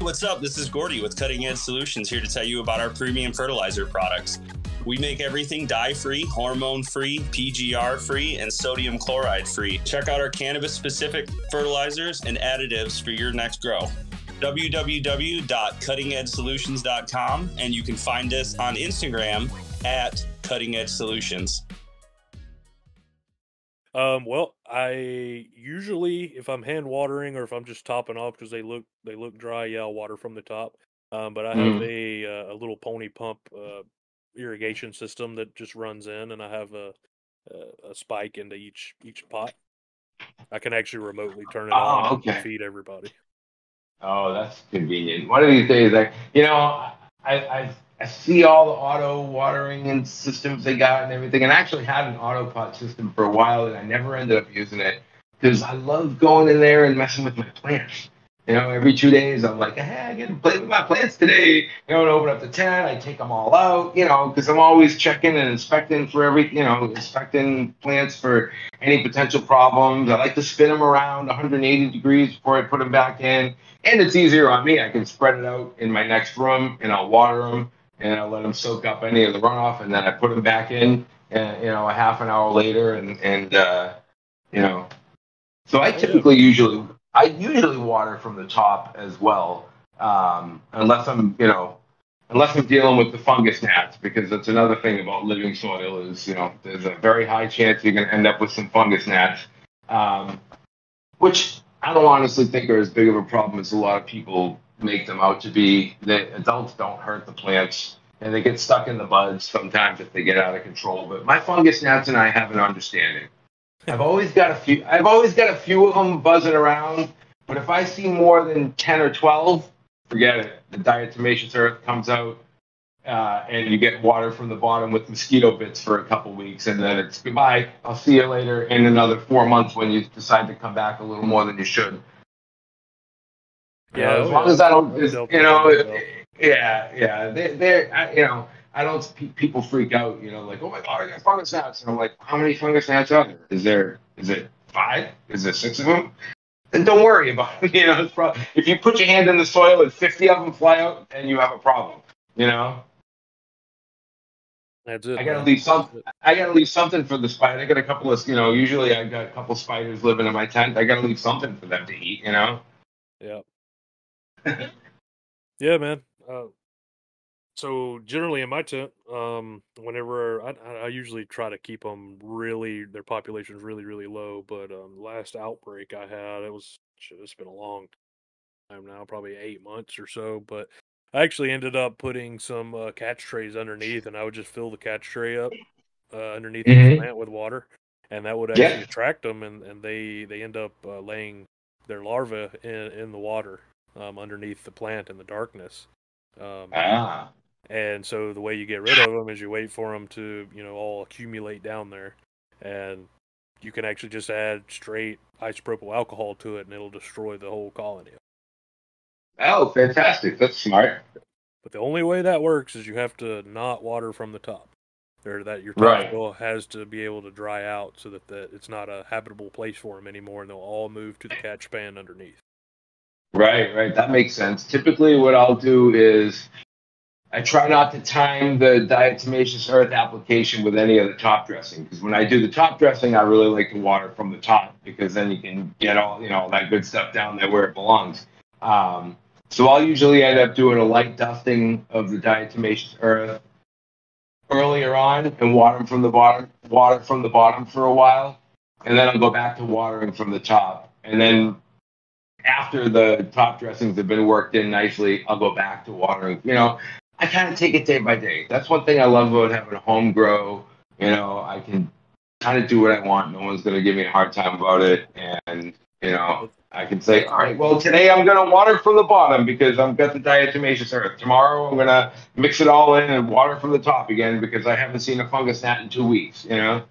What's up? This is Gordy with Cutting Edge Solutions here to tell you about our premium fertilizer products. We make everything dye free, hormone free, PGR free, and sodium chloride free. Check out our cannabis specific fertilizers and additives for your next grow www.cuttingedgesolutions.com, and you can find us on Instagram at Cutting Edge Solutions. Um, well, I usually, if I'm hand watering or if I'm just topping off because they look they look dry, yeah, I'll water from the top. Um, but I have mm. a uh, a little pony pump uh, irrigation system that just runs in, and I have a uh, a spike into each each pot. I can actually remotely turn it Oh, on okay. and feed everybody. Oh, that's convenient. One of these days, I, you know, I, I, I see all the auto watering and systems they got and everything, and I actually had an auto pot system for a while, and I never ended up using it because I love going in there and messing with my plants. You know, every two days, I'm like, hey, I get to play with my plants today. You know, and open up the tent, I take them all out. You know, because I'm always checking and inspecting for every, you know, inspecting plants for any potential problems. I like to spin them around 180 degrees before I put them back in and it's easier on me. I can spread it out in my next room, and I'll water them, and I'll let them soak up any of the runoff, and then I put them back in, and you know, a half an hour later, and and uh, you know, so I typically usually I usually water from the top as well, um, unless I'm you know. Unless I'm dealing with the fungus gnats, because that's another thing about living soil is, you know, there's a very high chance you're going to end up with some fungus gnats, um, which I don't honestly think are as big of a problem as a lot of people make them out to be. The adults don't hurt the plants, and they get stuck in the buds sometimes if they get out of control. But my fungus gnats and I have an understanding. I've always got a few. I've always got a few of them buzzing around. But if I see more than ten or twelve, forget it. The diatomaceous earth comes out, uh, and you get water from the bottom with mosquito bits for a couple weeks, and then it's goodbye. I'll see you later in another four months when you decide to come back a little more than you should. Yeah, as long as I don't, just, you know, yeah, yeah, they, they're, I, you know, I don't. pe- People freak out, you know, like, oh my god, I got fungus gnats, and I'm like, how many fungus gnats are there? Is there, is it five? Is there six of them? Then don't worry about it. You know, it's prob- if you put your hand in the soil and 50 of them fly out, then you have a problem. You know. That's it. I gotta man. leave some. I gotta leave something for the spider. I got a couple of, you know, usually I got a couple spiders living in my tent. I gotta leave something for them to eat, you know. Yeah. yeah, man. Uh, so generally in my tent, um, whenever I, I- usually try to keep them really, their population's really, really low. But um, last outbreak I had, it was shit, it's been a long time now, probably eight months or so. But I actually ended up putting some uh, catch trays underneath, and I would just fill the catch tray up uh, underneath Mhm. the plant with water, and that would Yeah. actually attract them, and, and they they end up uh, laying their larvae in in the water um, underneath the plant in the darkness. Um, Ah. And so the way you get rid of them is you wait for them to, you know, all accumulate down there, and you can actually just add straight isopropyl alcohol to it, and it'll destroy the whole colony. Oh, fantastic! That's smart. But the only way that works is you have to not water from the top, or that your Right. topsoil has to be able to dry out so that the, it's not a habitable place for them anymore, and they'll all move to the catch pan underneath. Right, right. That makes sense. Typically, what I'll do is I try not to time the diatomaceous earth application with any of the top dressing because when I do the top dressing, I really like to water from the top because then you can get all you know all that good stuff down there where it belongs. Um, so I'll usually end up doing a light dusting of the diatomaceous earth earlier on and water from the bottom, water from the bottom for a while, and then I'll go back to watering from the top, and then after the top dressings have been worked in nicely, I'll go back to watering. You know, I kind of take it day by day. That's one thing I love about having a home grow. You know, I can kind of do what I want. No one's going to give me a hard time about it. And, you know, I can say, all right, well, today I'm going to water from the bottom because I've got the diatomaceous earth. Tomorrow I'm going to mix it all in and water from the top again because I haven't seen a fungus gnat in two weeks, you know?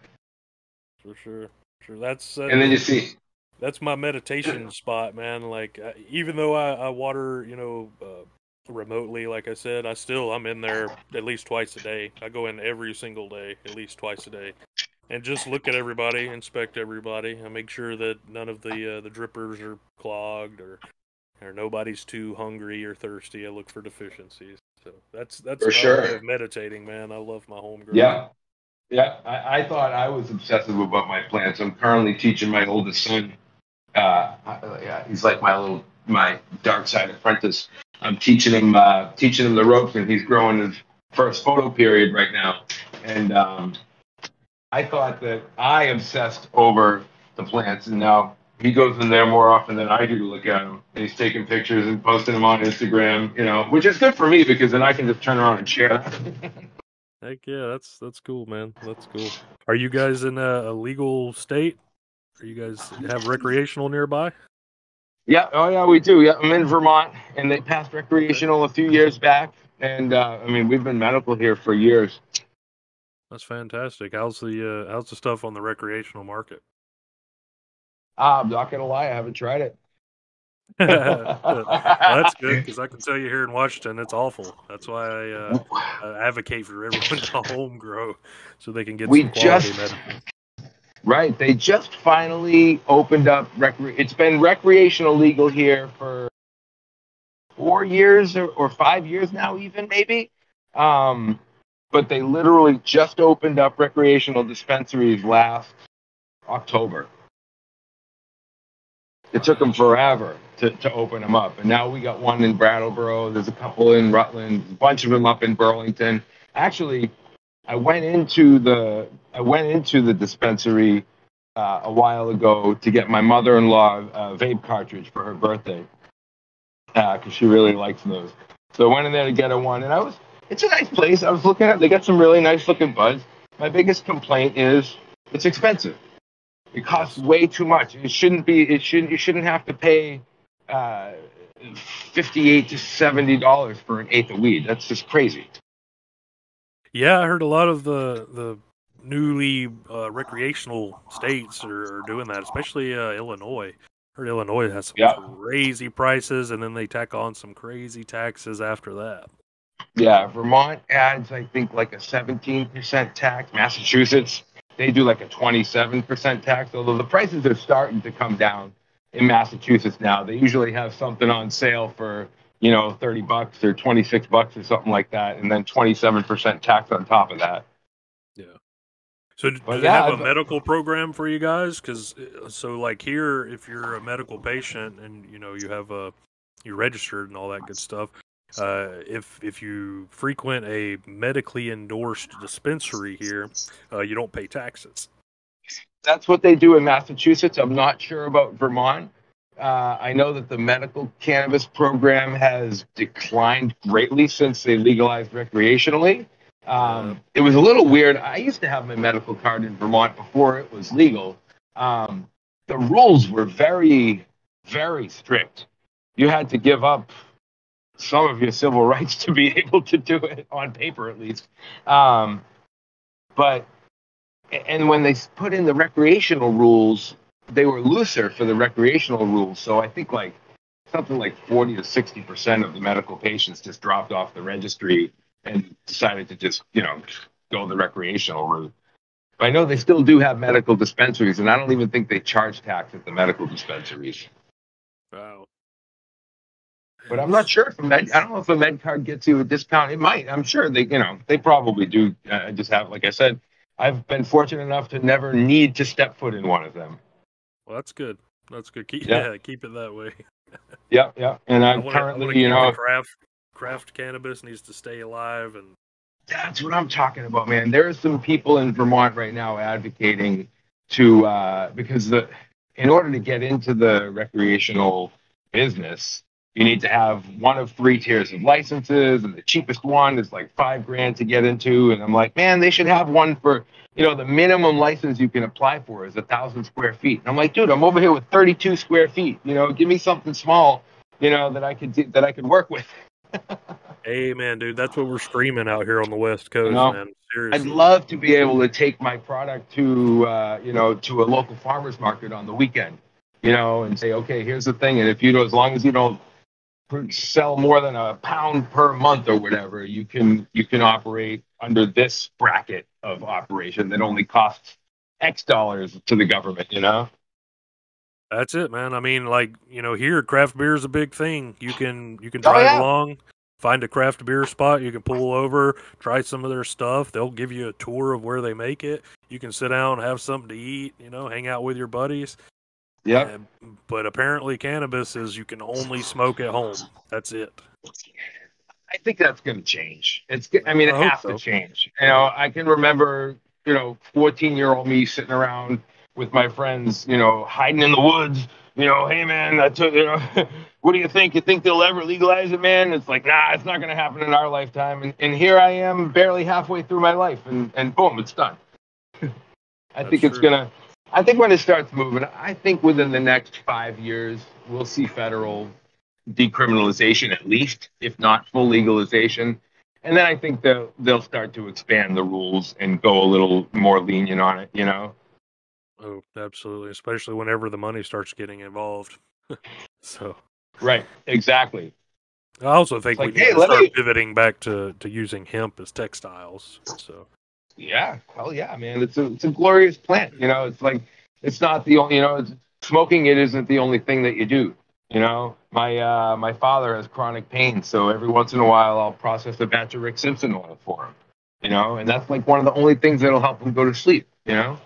For sure, sure. That's uh, And then you see, that's my meditation spot, man. Like uh, even though I, I water, you know, uh, remotely, like I said, I still I'm in there at least twice a day. I go in every single day, at least twice a day, and just look at everybody, inspect everybody, I make sure that none of the uh, the drippers are clogged or or nobody's too hungry or thirsty. I look for deficiencies. So that's that's For sure. meditating, man. I love my home grow. Yeah. Yeah. I, I thought I was obsessive about my plants. I'm currently teaching my oldest son. Uh, yeah, he's like my little, my dark side apprentice. I'm teaching him, uh, teaching him the ropes and he's growing his first photo period right now. And, um, I thought that I obsessed over the plants and now he goes in there more often than I do to look at them. And he's taking pictures and posting them on Instagram, you know, which is good for me because then I can just turn around and share. Heck yeah, that's that's cool, man. That's cool. Are you guys in a, a legal state? Are you guys have recreational nearby? Yeah, oh yeah, we do. Yeah, I'm in Vermont, and they passed recreational a few years back, and uh, I mean we've been medical here for years. That's fantastic. How's the uh, how's the stuff on the recreational market? Uh, I'm not gonna lie, I haven't tried it. well, that's good because I can tell you here in Washington, it's awful. That's why I uh, advocate for everyone to home grow so they can get we some quality just medicine. Right. They just finally opened up. It's been recreational legal here for four years or, or five years now, even maybe. Um, but they literally just opened up recreational dispensaries last October. It took them forever to, to open them up. And now we got one in Brattleboro. There's a couple in Rutland, a bunch of them up in Burlington. Actually, I went into the I went into the dispensary uh, a while ago to get my mother-in-law a vape cartridge for her birthday because she really likes those. So I went in there to get her one, and I was it's a nice place. I was looking at they got some really nice looking buds. My biggest complaint is it's expensive. It costs way too much. It shouldn't be. It shouldn't. You shouldn't have to pay uh, fifty-eight to seventy dollars for an eighth of weed. That's just crazy. Yeah, I heard a lot of the the newly uh, recreational states are, are doing that, especially uh, Illinois. I heard Illinois has some Yeah. crazy prices, and then they tack on some crazy taxes after that. Yeah, Vermont adds I think like a seventeen percent tax. Massachusetts they do like a twenty-seven percent tax. Although the prices are starting to come down in Massachusetts now. They usually have something on sale for you know thirty bucks or twenty-six bucks or something like that, and then twenty-seven percent tax on top of that. Yeah. So, do they yeah, have a medical program for you guys? Because so, like here, if you're a medical patient and you know you have a you're registered and all that good stuff, uh, if if you frequent a medically endorsed dispensary here, uh, you don't pay taxes. that's what they do in Massachusetts. I'm not sure about Vermont. Uh, I know that the medical cannabis program has declined greatly since they legalized recreationally. Um, it was a little weird. I used to have my medical card in Vermont before it was legal. Um, the rules were very, very strict. You had to give up some of your civil rights to be able to do it on paper, at least. Um, but and when they put in the recreational rules, they were looser for the recreational rules. So I think like something like 40 to 60 percent of the medical patients just dropped off the registry and decided to just you know go the recreational route. But I know they still do have medical dispensaries, and I don't even think they charge tax at the medical dispensaries. Wow. But I'm not sure if a med. I don't know if a med card gets you a discount. It might. I'm sure they. You know, they probably do. Uh, I just have, like I said, I've been fortunate enough to never need to step foot in one of them. Well, that's good. That's good. Keep Yeah. yeah, keep it that way. Yeah, yeah. And I I'm wanna- currently, you know, craft craft cannabis needs to stay alive and that's what I'm talking about, man. There are some people in Vermont right now advocating to uh, because the in order to get into the recreational business, you need to have one of three tiers of licenses, and the cheapest one is like five grand to get into. And I'm like, man, they should have one for you know the minimum license you can apply for is a thousand square feet. And I'm like, dude, I'm over here with 32 square feet. You know, give me something small, you know, that I could do, that I could work with. Hey man, dude, that's what we're screaming out here on the West Coast, know, man. I'd love to be able to take my product to uh, you know to a local farmers market on the weekend, you know, and say, okay, here's the thing, and if you know, as long as you don't sell more than a pound per month or whatever, you can you can operate under this bracket of operation that only costs X dollars to the government, you know. That's it, man. I mean, like you know, here craft beer is a big thing. You can you can Oh, drive yeah. along, find a craft beer spot. You can pull over, try some of their stuff. They'll give you a tour of where they make it. You can sit down, have something to eat. You know, hang out with your buddies. Yep. And- but apparently, cannabis is you can only smoke at home. That's it. I think that's going to change. It's, I mean, it I hope has so. to change. You know, I can remember, you know, 14 year old me sitting around with my friends, you know, hiding in the woods, you know, hey man, I took, you know, what do you think? You think they'll ever legalize it, man? It's like, nah, it's not going to happen in our lifetime. And, and here I am, barely halfway through my life, and, and boom, it's done. I That's think it's true. gonna. I think when it starts moving, I think within the next five years, we'll see federal decriminalization at least, if not full legalization. And then I think they'll they'll start to expand the rules and go a little more lenient on it. You know. Oh, absolutely. Especially whenever the money starts getting involved. so Right. Exactly. I also think like, we need hey, to start me- pivoting back to, to using hemp as textiles. So Yeah. Hell yeah, man. It's a it's a glorious plant. You know. It's like it's not the only. You know, it's, smoking it isn't the only thing that you do. You know, my uh, my father has chronic pain, so every once in a while I'll process a batch of Rick Simpson oil for him. You know, and that's like one of the only things that'll help him go to sleep. You know,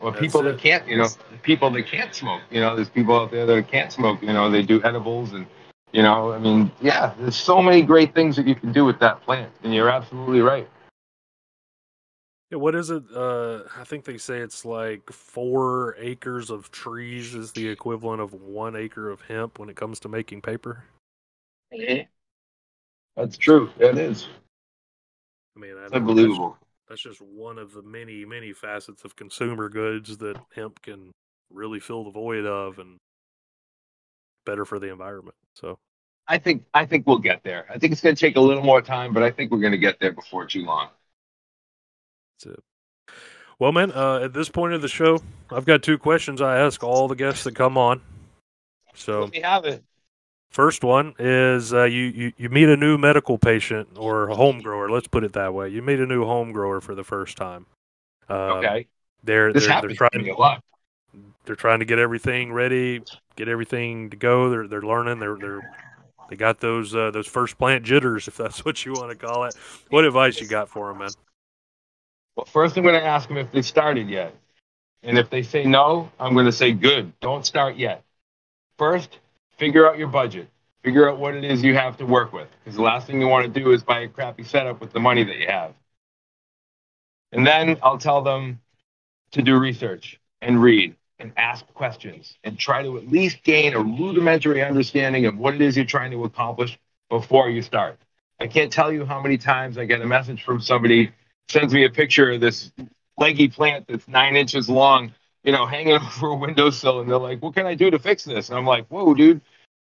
or That's people it. that can't. You know, people that can't smoke. You know, there's people out there that can't smoke. You know, they do edibles and. You know, I mean, yeah, there's so many great things that you can do with that plant, and you're absolutely right. Yeah, what is it? Uh, I think they say it's like four acres of trees is the equivalent of one acre of hemp when it comes to making paper. Yeah, That's true. That is. I mean, I It's know unbelievable. That's, that's just one of the many, many facets of consumer goods that hemp can really fill the void of and better for the environment. So I think I think we'll get there. I think it's going to take a little more time, but I think we're going to get there before too long. It. Well, man, uh, at this point of the show, I've got two questions I ask all the guests that come on. So, we have it. first one is uh, you, you you meet a new medical patient or a home grower. Let's put it that way. You meet a new home grower for the first time. Uh, Okay, They're this they're, they're to trying a lot. they're trying to get everything ready, get everything to go. They're they're learning. They're they're they got those uh, those first plant jitters, if that's what you want to call it. What advice you got for them, man? Well, first I'm going to ask them if they started yet, and if they say no, I'm going to say good. Don't start yet. First, figure out your budget. Figure out what it is you have to work with, because the last thing you want to do is buy a crappy setup with the money that you have. And then I'll tell them to do research and read and ask questions and try to at least gain a rudimentary understanding of what it is you're trying to accomplish before you start. I can't tell you how many times I get a message from somebody sends me a picture of this leggy plant that's nine inches long, you know, hanging over a windowsill, and they're like, "What can I do to fix this?" And I'm like, "Whoa, dude,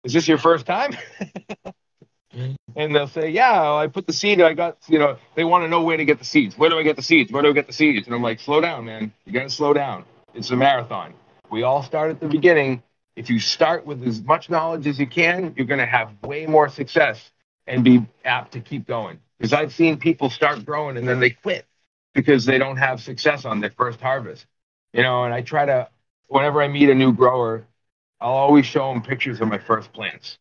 is this your first time?" and they'll say, "Yeah, I put the seed. I got, you know, they want to know where to get the seeds. Where do I get the seeds? Where do I get the seeds?" And I'm like, "Slow down, man. You got to slow down. It's a marathon. We all start at the beginning. If you start with as much knowledge as you can, you're going to have way more success and be apt to keep going. Because I've seen people start growing and then they quit because they don't have success on their first harvest. You know, and I try to, whenever I meet a new grower, I'll always show them pictures of my first plants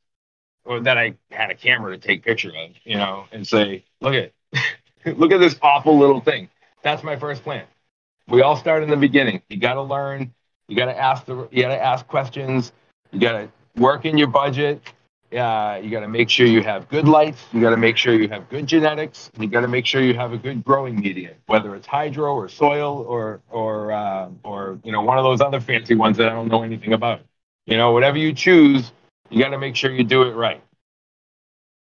or that I had a camera to take picture of, you know, and say, look at, look at this awful little thing. That's my first plant. We all start in the beginning. You got to learn. You got to ask the. You got to ask questions. You got to work in your budget. Uh, you got to make sure you have good lights. You got to make sure you have good genetics. You got to make sure you have a good growing medium, whether it's hydro or soil or or uh, or you know one of those other fancy ones that I don't know anything about. You know, whatever you choose, you got to make sure you do it right.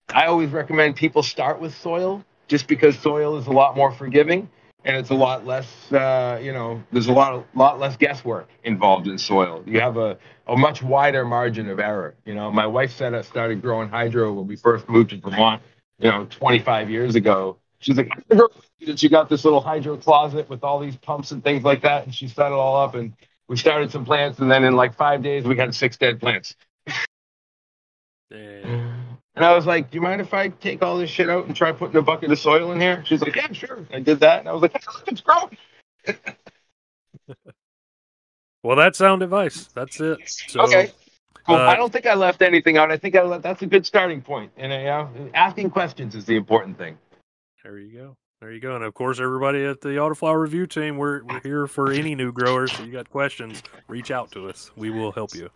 I always recommend people start with soil, just because soil is a lot more forgiving and it's a lot less. Uh, you know, there's a lot of lot less guesswork involved in soil. You have a a much wider margin of error. You know, my wife said I started growing hydro when we first moved to Vermont. You know, 25 years ago. She's like, that she got this little hydro closet with all these pumps and things like that, and she set it all up, and we started some plants, and then in like five days we had six dead plants. And And I was like, "Do you mind if I take all this shit out and try putting a bucket of soil in here?" She's like, "Yeah, sure." I did that, and I was like, "It's growing." well, that's sound advice. That's it. So, okay. Cool. uh, I don't think I left anything out. I think I left, that's a good starting point. And uh, yeah, asking questions is the important thing. There you go. There you go. And of course, everybody at the Autoflower Review team, we're, we're here for any new growers. So you got questions, reach out to us. We will help you.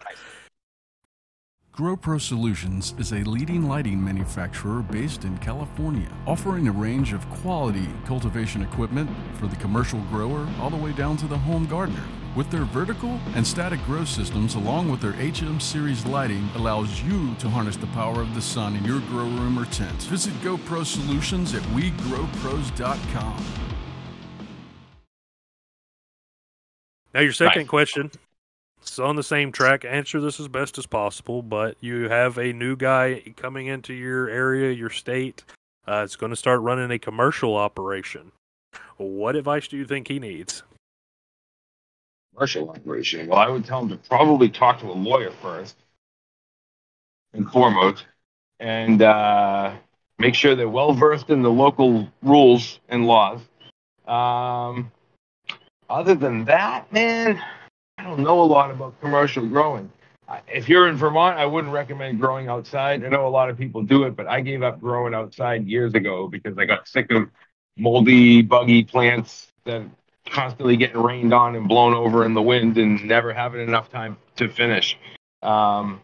GrowPro Solutions is a leading lighting manufacturer based in California, offering a range of quality cultivation equipment for the commercial grower all the way down to the home gardener. With their vertical and static grow systems, along with their HM series lighting, allows you to harness the power of the sun in your grow room or tent. Visit GrowPro Solutions at WeGrowPros.com. Now, your second Right. question. It's on the same track. Answer this as best as possible, but you have a new guy coming into your area, your state. Uh, it's going to start running a commercial operation. What advice do you think he needs? commercial operation. Well, I would tell him to probably talk to a lawyer first and foremost, and uh, make sure they're well versed in the local rules and laws. Um, other than that, man, I don't know a lot about commercial growing. If you're in Vermont, I wouldn't recommend growing outside. I know a lot of people do it, but I gave up growing outside years ago because I got sick of moldy, buggy plants that constantly getting rained on and blown over in the wind and never having enough time to finish. Um,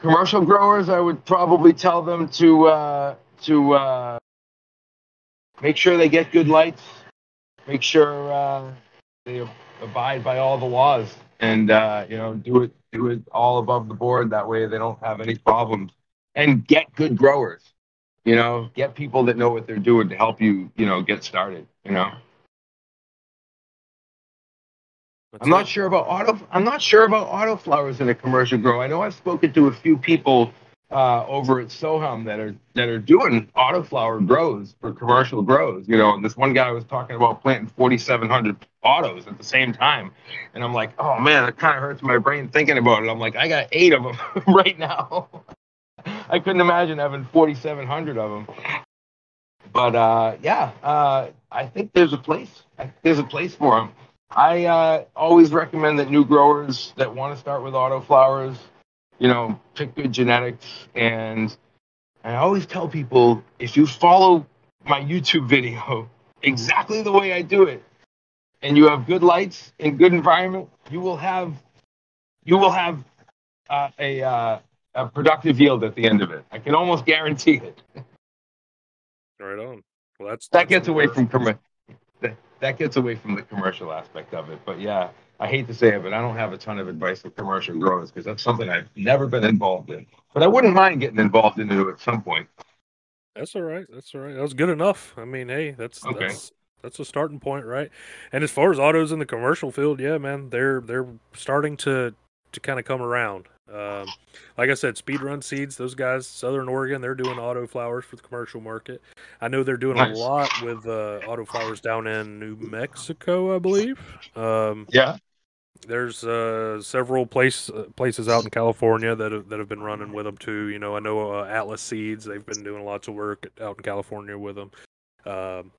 commercial growers, I would probably tell them to uh, to uh, make sure they get good lights, make sure uh, they abide by all the laws, and uh, you know do it do it all above the board. That way they don't have any problems, and get good growers. You know, get people that know what they're doing to help you. You know, get started. You know. That's I'm not sure about auto. I'm not sure about autoflowers in a commercial grow. I know I've spoken to a few people uh, over at Sohum that are that are doing autoflower grows for commercial grows. You know, this one guy was talking about planting 4,700 autos at the same time, and I'm like, oh man, that kind of hurts my brain thinking about it. I'm like, I got eight of them right now. I couldn't imagine having 4,700 of them. But uh, yeah, uh, I think there's a place. There's a place for them. I uh, always recommend that new growers that want to start with autoflowers, you know, pick good genetics. And I always tell people if you follow my YouTube video exactly the way I do it, and you have good lights and good environment, you will have you will have uh, a uh, a productive yield at the end of it. I can almost guarantee it. Right on. Well, that's That gets away from commer- that, that gets away from the commercial aspect of it. But yeah, I hate to say it, but I don't have a ton of advice for commercial growers because that's something I've never been involved in. But I wouldn't mind getting involved into it at some point. That's all right. That's all right. That was good enough. I mean, hey, that's Okay. that's that's a starting point, right? And as far as autos in the commercial field, yeah, man, they're they're starting to to kind of come around. Um, like I said, Speedrun Seeds, those guys, Southern Oregon, they're doing auto flowers for the commercial market. I know they're doing a lot with uh, auto flowers down in New Mexico, I believe. Um, Yeah. There's uh, several place uh, places out in California that have, that have been running with them too. You know, I know uh, Atlas Seeds; they've been doing lots of work out in California with them. Um,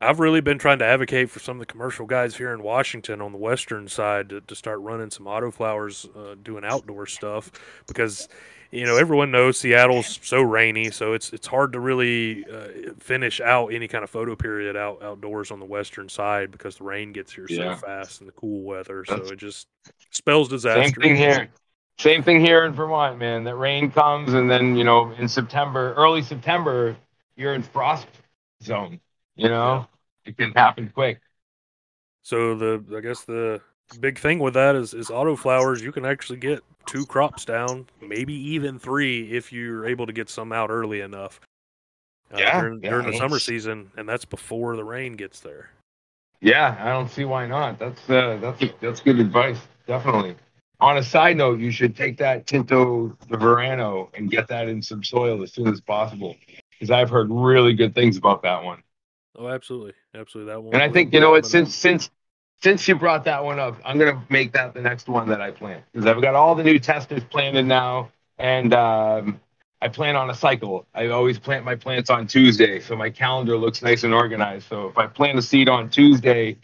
I've really been trying to advocate for some of the commercial guys here in Washington on the western side to, to start running some autoflowers, uh, doing outdoor stuff because you know everyone knows Seattle's so rainy, so it's it's hard to really uh, finish out any kind of photo period out outdoors on the western side because the rain gets here Yeah. so fast and the cool weather, so That's- it just spells disaster. Same thing here. Same thing here in Vermont, man. That rain comes, and then you know, in September, early September, you're in frost zone. You know, it can happen quick. So the I guess the big thing with that is is autoflowers. You can actually get two crops down, maybe even three if you're able to get some out early enough. Uh, Yeah, during, yeah, during the summer season, and that's before the rain gets there. Yeah, I don't see why not. That's uh, that's that's good advice, definitely. On a side note, you should take that Tinto de Verano and get that in some soil as soon as possible, because I've heard really good things about that one. Oh, absolutely, absolutely. That one. And I think you know what, since since since you brought that one up, I'm gonna make that the next one that I plant because I've got all the new testers planted now, and um, I plan on a cycle. I always plant my plants on Tuesday, so my calendar looks nice and organized. So if I plant a seed on Tuesday,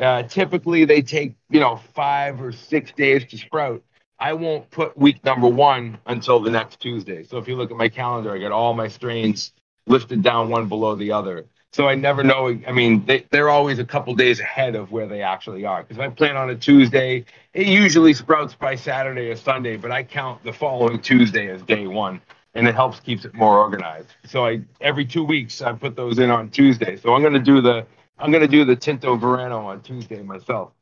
uh, typically they take you know five or six days to sprout. I won't put week number one until the next Tuesday. So if you look at my calendar, I got all my strains listed down one below the other. So I never know. I mean, they, they're always a couple days ahead of where they actually are. Because if I plant on a Tuesday, it usually sprouts by Saturday or Sunday, but I count the following Tuesday as day one, and it helps keeps it more organized. So I every two weeks I put those in on Tuesday. So I'm gonna do the I'm gonna do the Tinto Verano on Tuesday myself.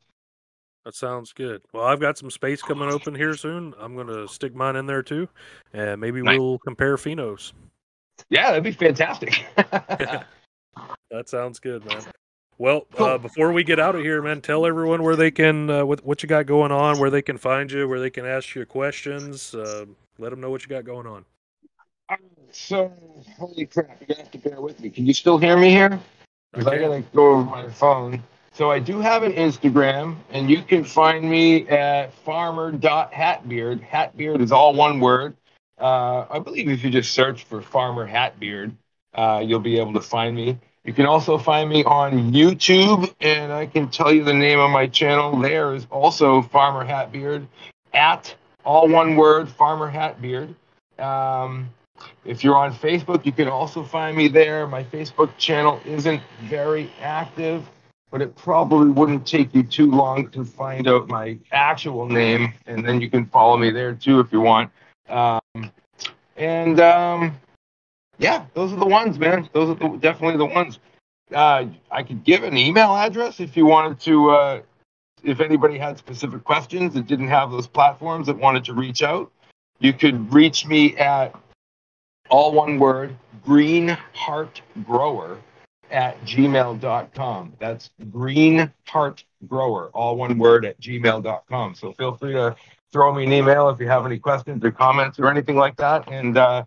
That sounds good. Well, I've got some space coming open here soon. I'm going to stick mine in there too, and maybe Nice. we'll compare phenos. Yeah, that'd be fantastic. That sounds good, man. Well, Cool. uh, before we get out of here, man, tell everyone where they can, uh, what, what you got going on, where they can find you, where they can ask you questions. Uh, let them know what you got going on. so, holy crap, you're gonna have to bear with me. Can you still hear me here? Because I gotta go over my phone. So I do have an Instagram, and you can find me at farmer.hatbeard. Hatbeard is all one word. Uh, I believe if you just search for Farmer Hatbeard, uh, you'll be able to find me. You can also find me on YouTube, and I can tell you the name of my channel. There is also Farmer Hatbeard at all one word Farmer Hatbeard. Um, if you're on Facebook, you can also find me there. My Facebook channel isn't very active, but it probably wouldn't take you too long to find out my actual name, and then you can follow me there too if you want. Um, and um, yeah, those are the ones, man. Those are the, definitely the ones. Uh, I could give an email address if you wanted to. Uh, if anybody had specific questions that didn't have those platforms that wanted to reach out, you could reach me at all one word, green heart grower at gmail.com. That's green heart grower, all one word at gmail.com. So feel free to throw me an email if you have any questions or comments or anything like that. And uh,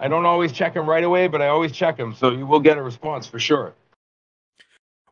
I don't always check them right away, but I always check them. So you will get a response for sure.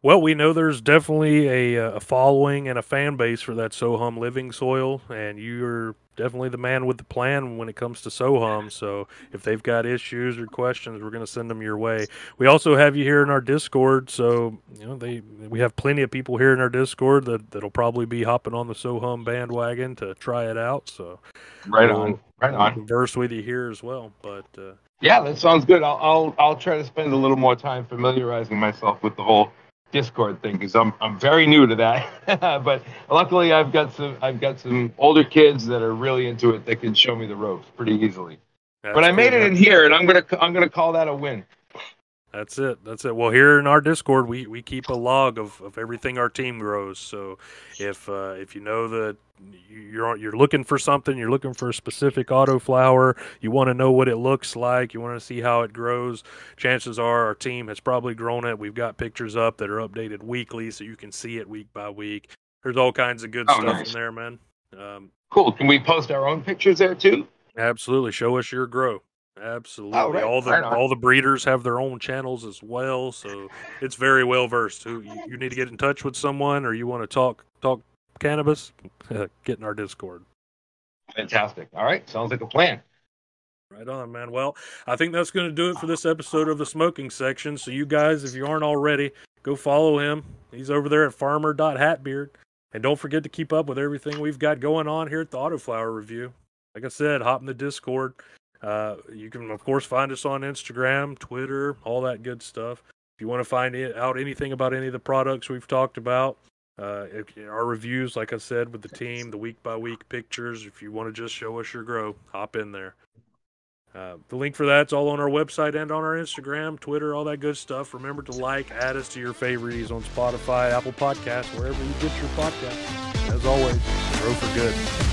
Well, we know there's definitely a, a following and a fan base for that Sohum living soil, and you're definitely the man with the plan when it comes to Sohum. So if they've got issues or questions, we're going to send them your way. We also have you here in our Discord, so you know they we have plenty of people here in our Discord that that'll probably be hopping on the Sohum bandwagon to try it out. So Right we'll- on. Right we'll on. Converse with you here as well, but. Uh, Yeah, that sounds good. I'll, I'll I'll try to spend a little more time familiarizing myself with the whole Discord thing because I'm I'm very new to that. but luckily, I've got some I've got some older kids that are really into it that can show me the ropes pretty easily. but I made cool, it in here, and I'm gonna I'm gonna call that a win. That's it. That's it. Well, here in our Discord, we, we keep a log of, of everything our team grows. So if uh, if you know that you- you're you're looking for something, you're looking for a specific auto flower, you want to know what it looks like, you want to see how it grows. Chances are our team has probably grown it. We've got pictures up that are updated weekly, so you can see it week by week. There's all kinds of good Oh, stuff nice. in there, man. Um, Cool. Can we post our own pictures there too? Absolutely, show us your grow. Absolutely, Oh, right, all the right all the breeders have their own channels as well, so it's very well versed. Who you, need to get in touch with someone, or you want to talk talk cannabis? get in our Discord. Fantastic. All right. Sounds like a plan. Right on, man. Well, I think that's going to do it for this episode of the smoking section. So you guys, if you aren't already, go follow him. He's over there at farmer.hatbeard. And don't forget to keep up with everything we've got going on here at the Autoflower Review. Like I said, hop in the Discord. Uh, you can, of course, find us on Instagram, Twitter, all that good stuff. If you want to find out anything about any of the products we've talked about, uh, our reviews, like I said, with the team, the week by week pictures, if you want to just show us your grow, hop in there. Uh, the link for that's all on our website and on our Instagram, Twitter, all that good stuff. Remember to like, add us to your favorites on Spotify, Apple Podcasts, wherever you get your podcasts. As always, grow for good.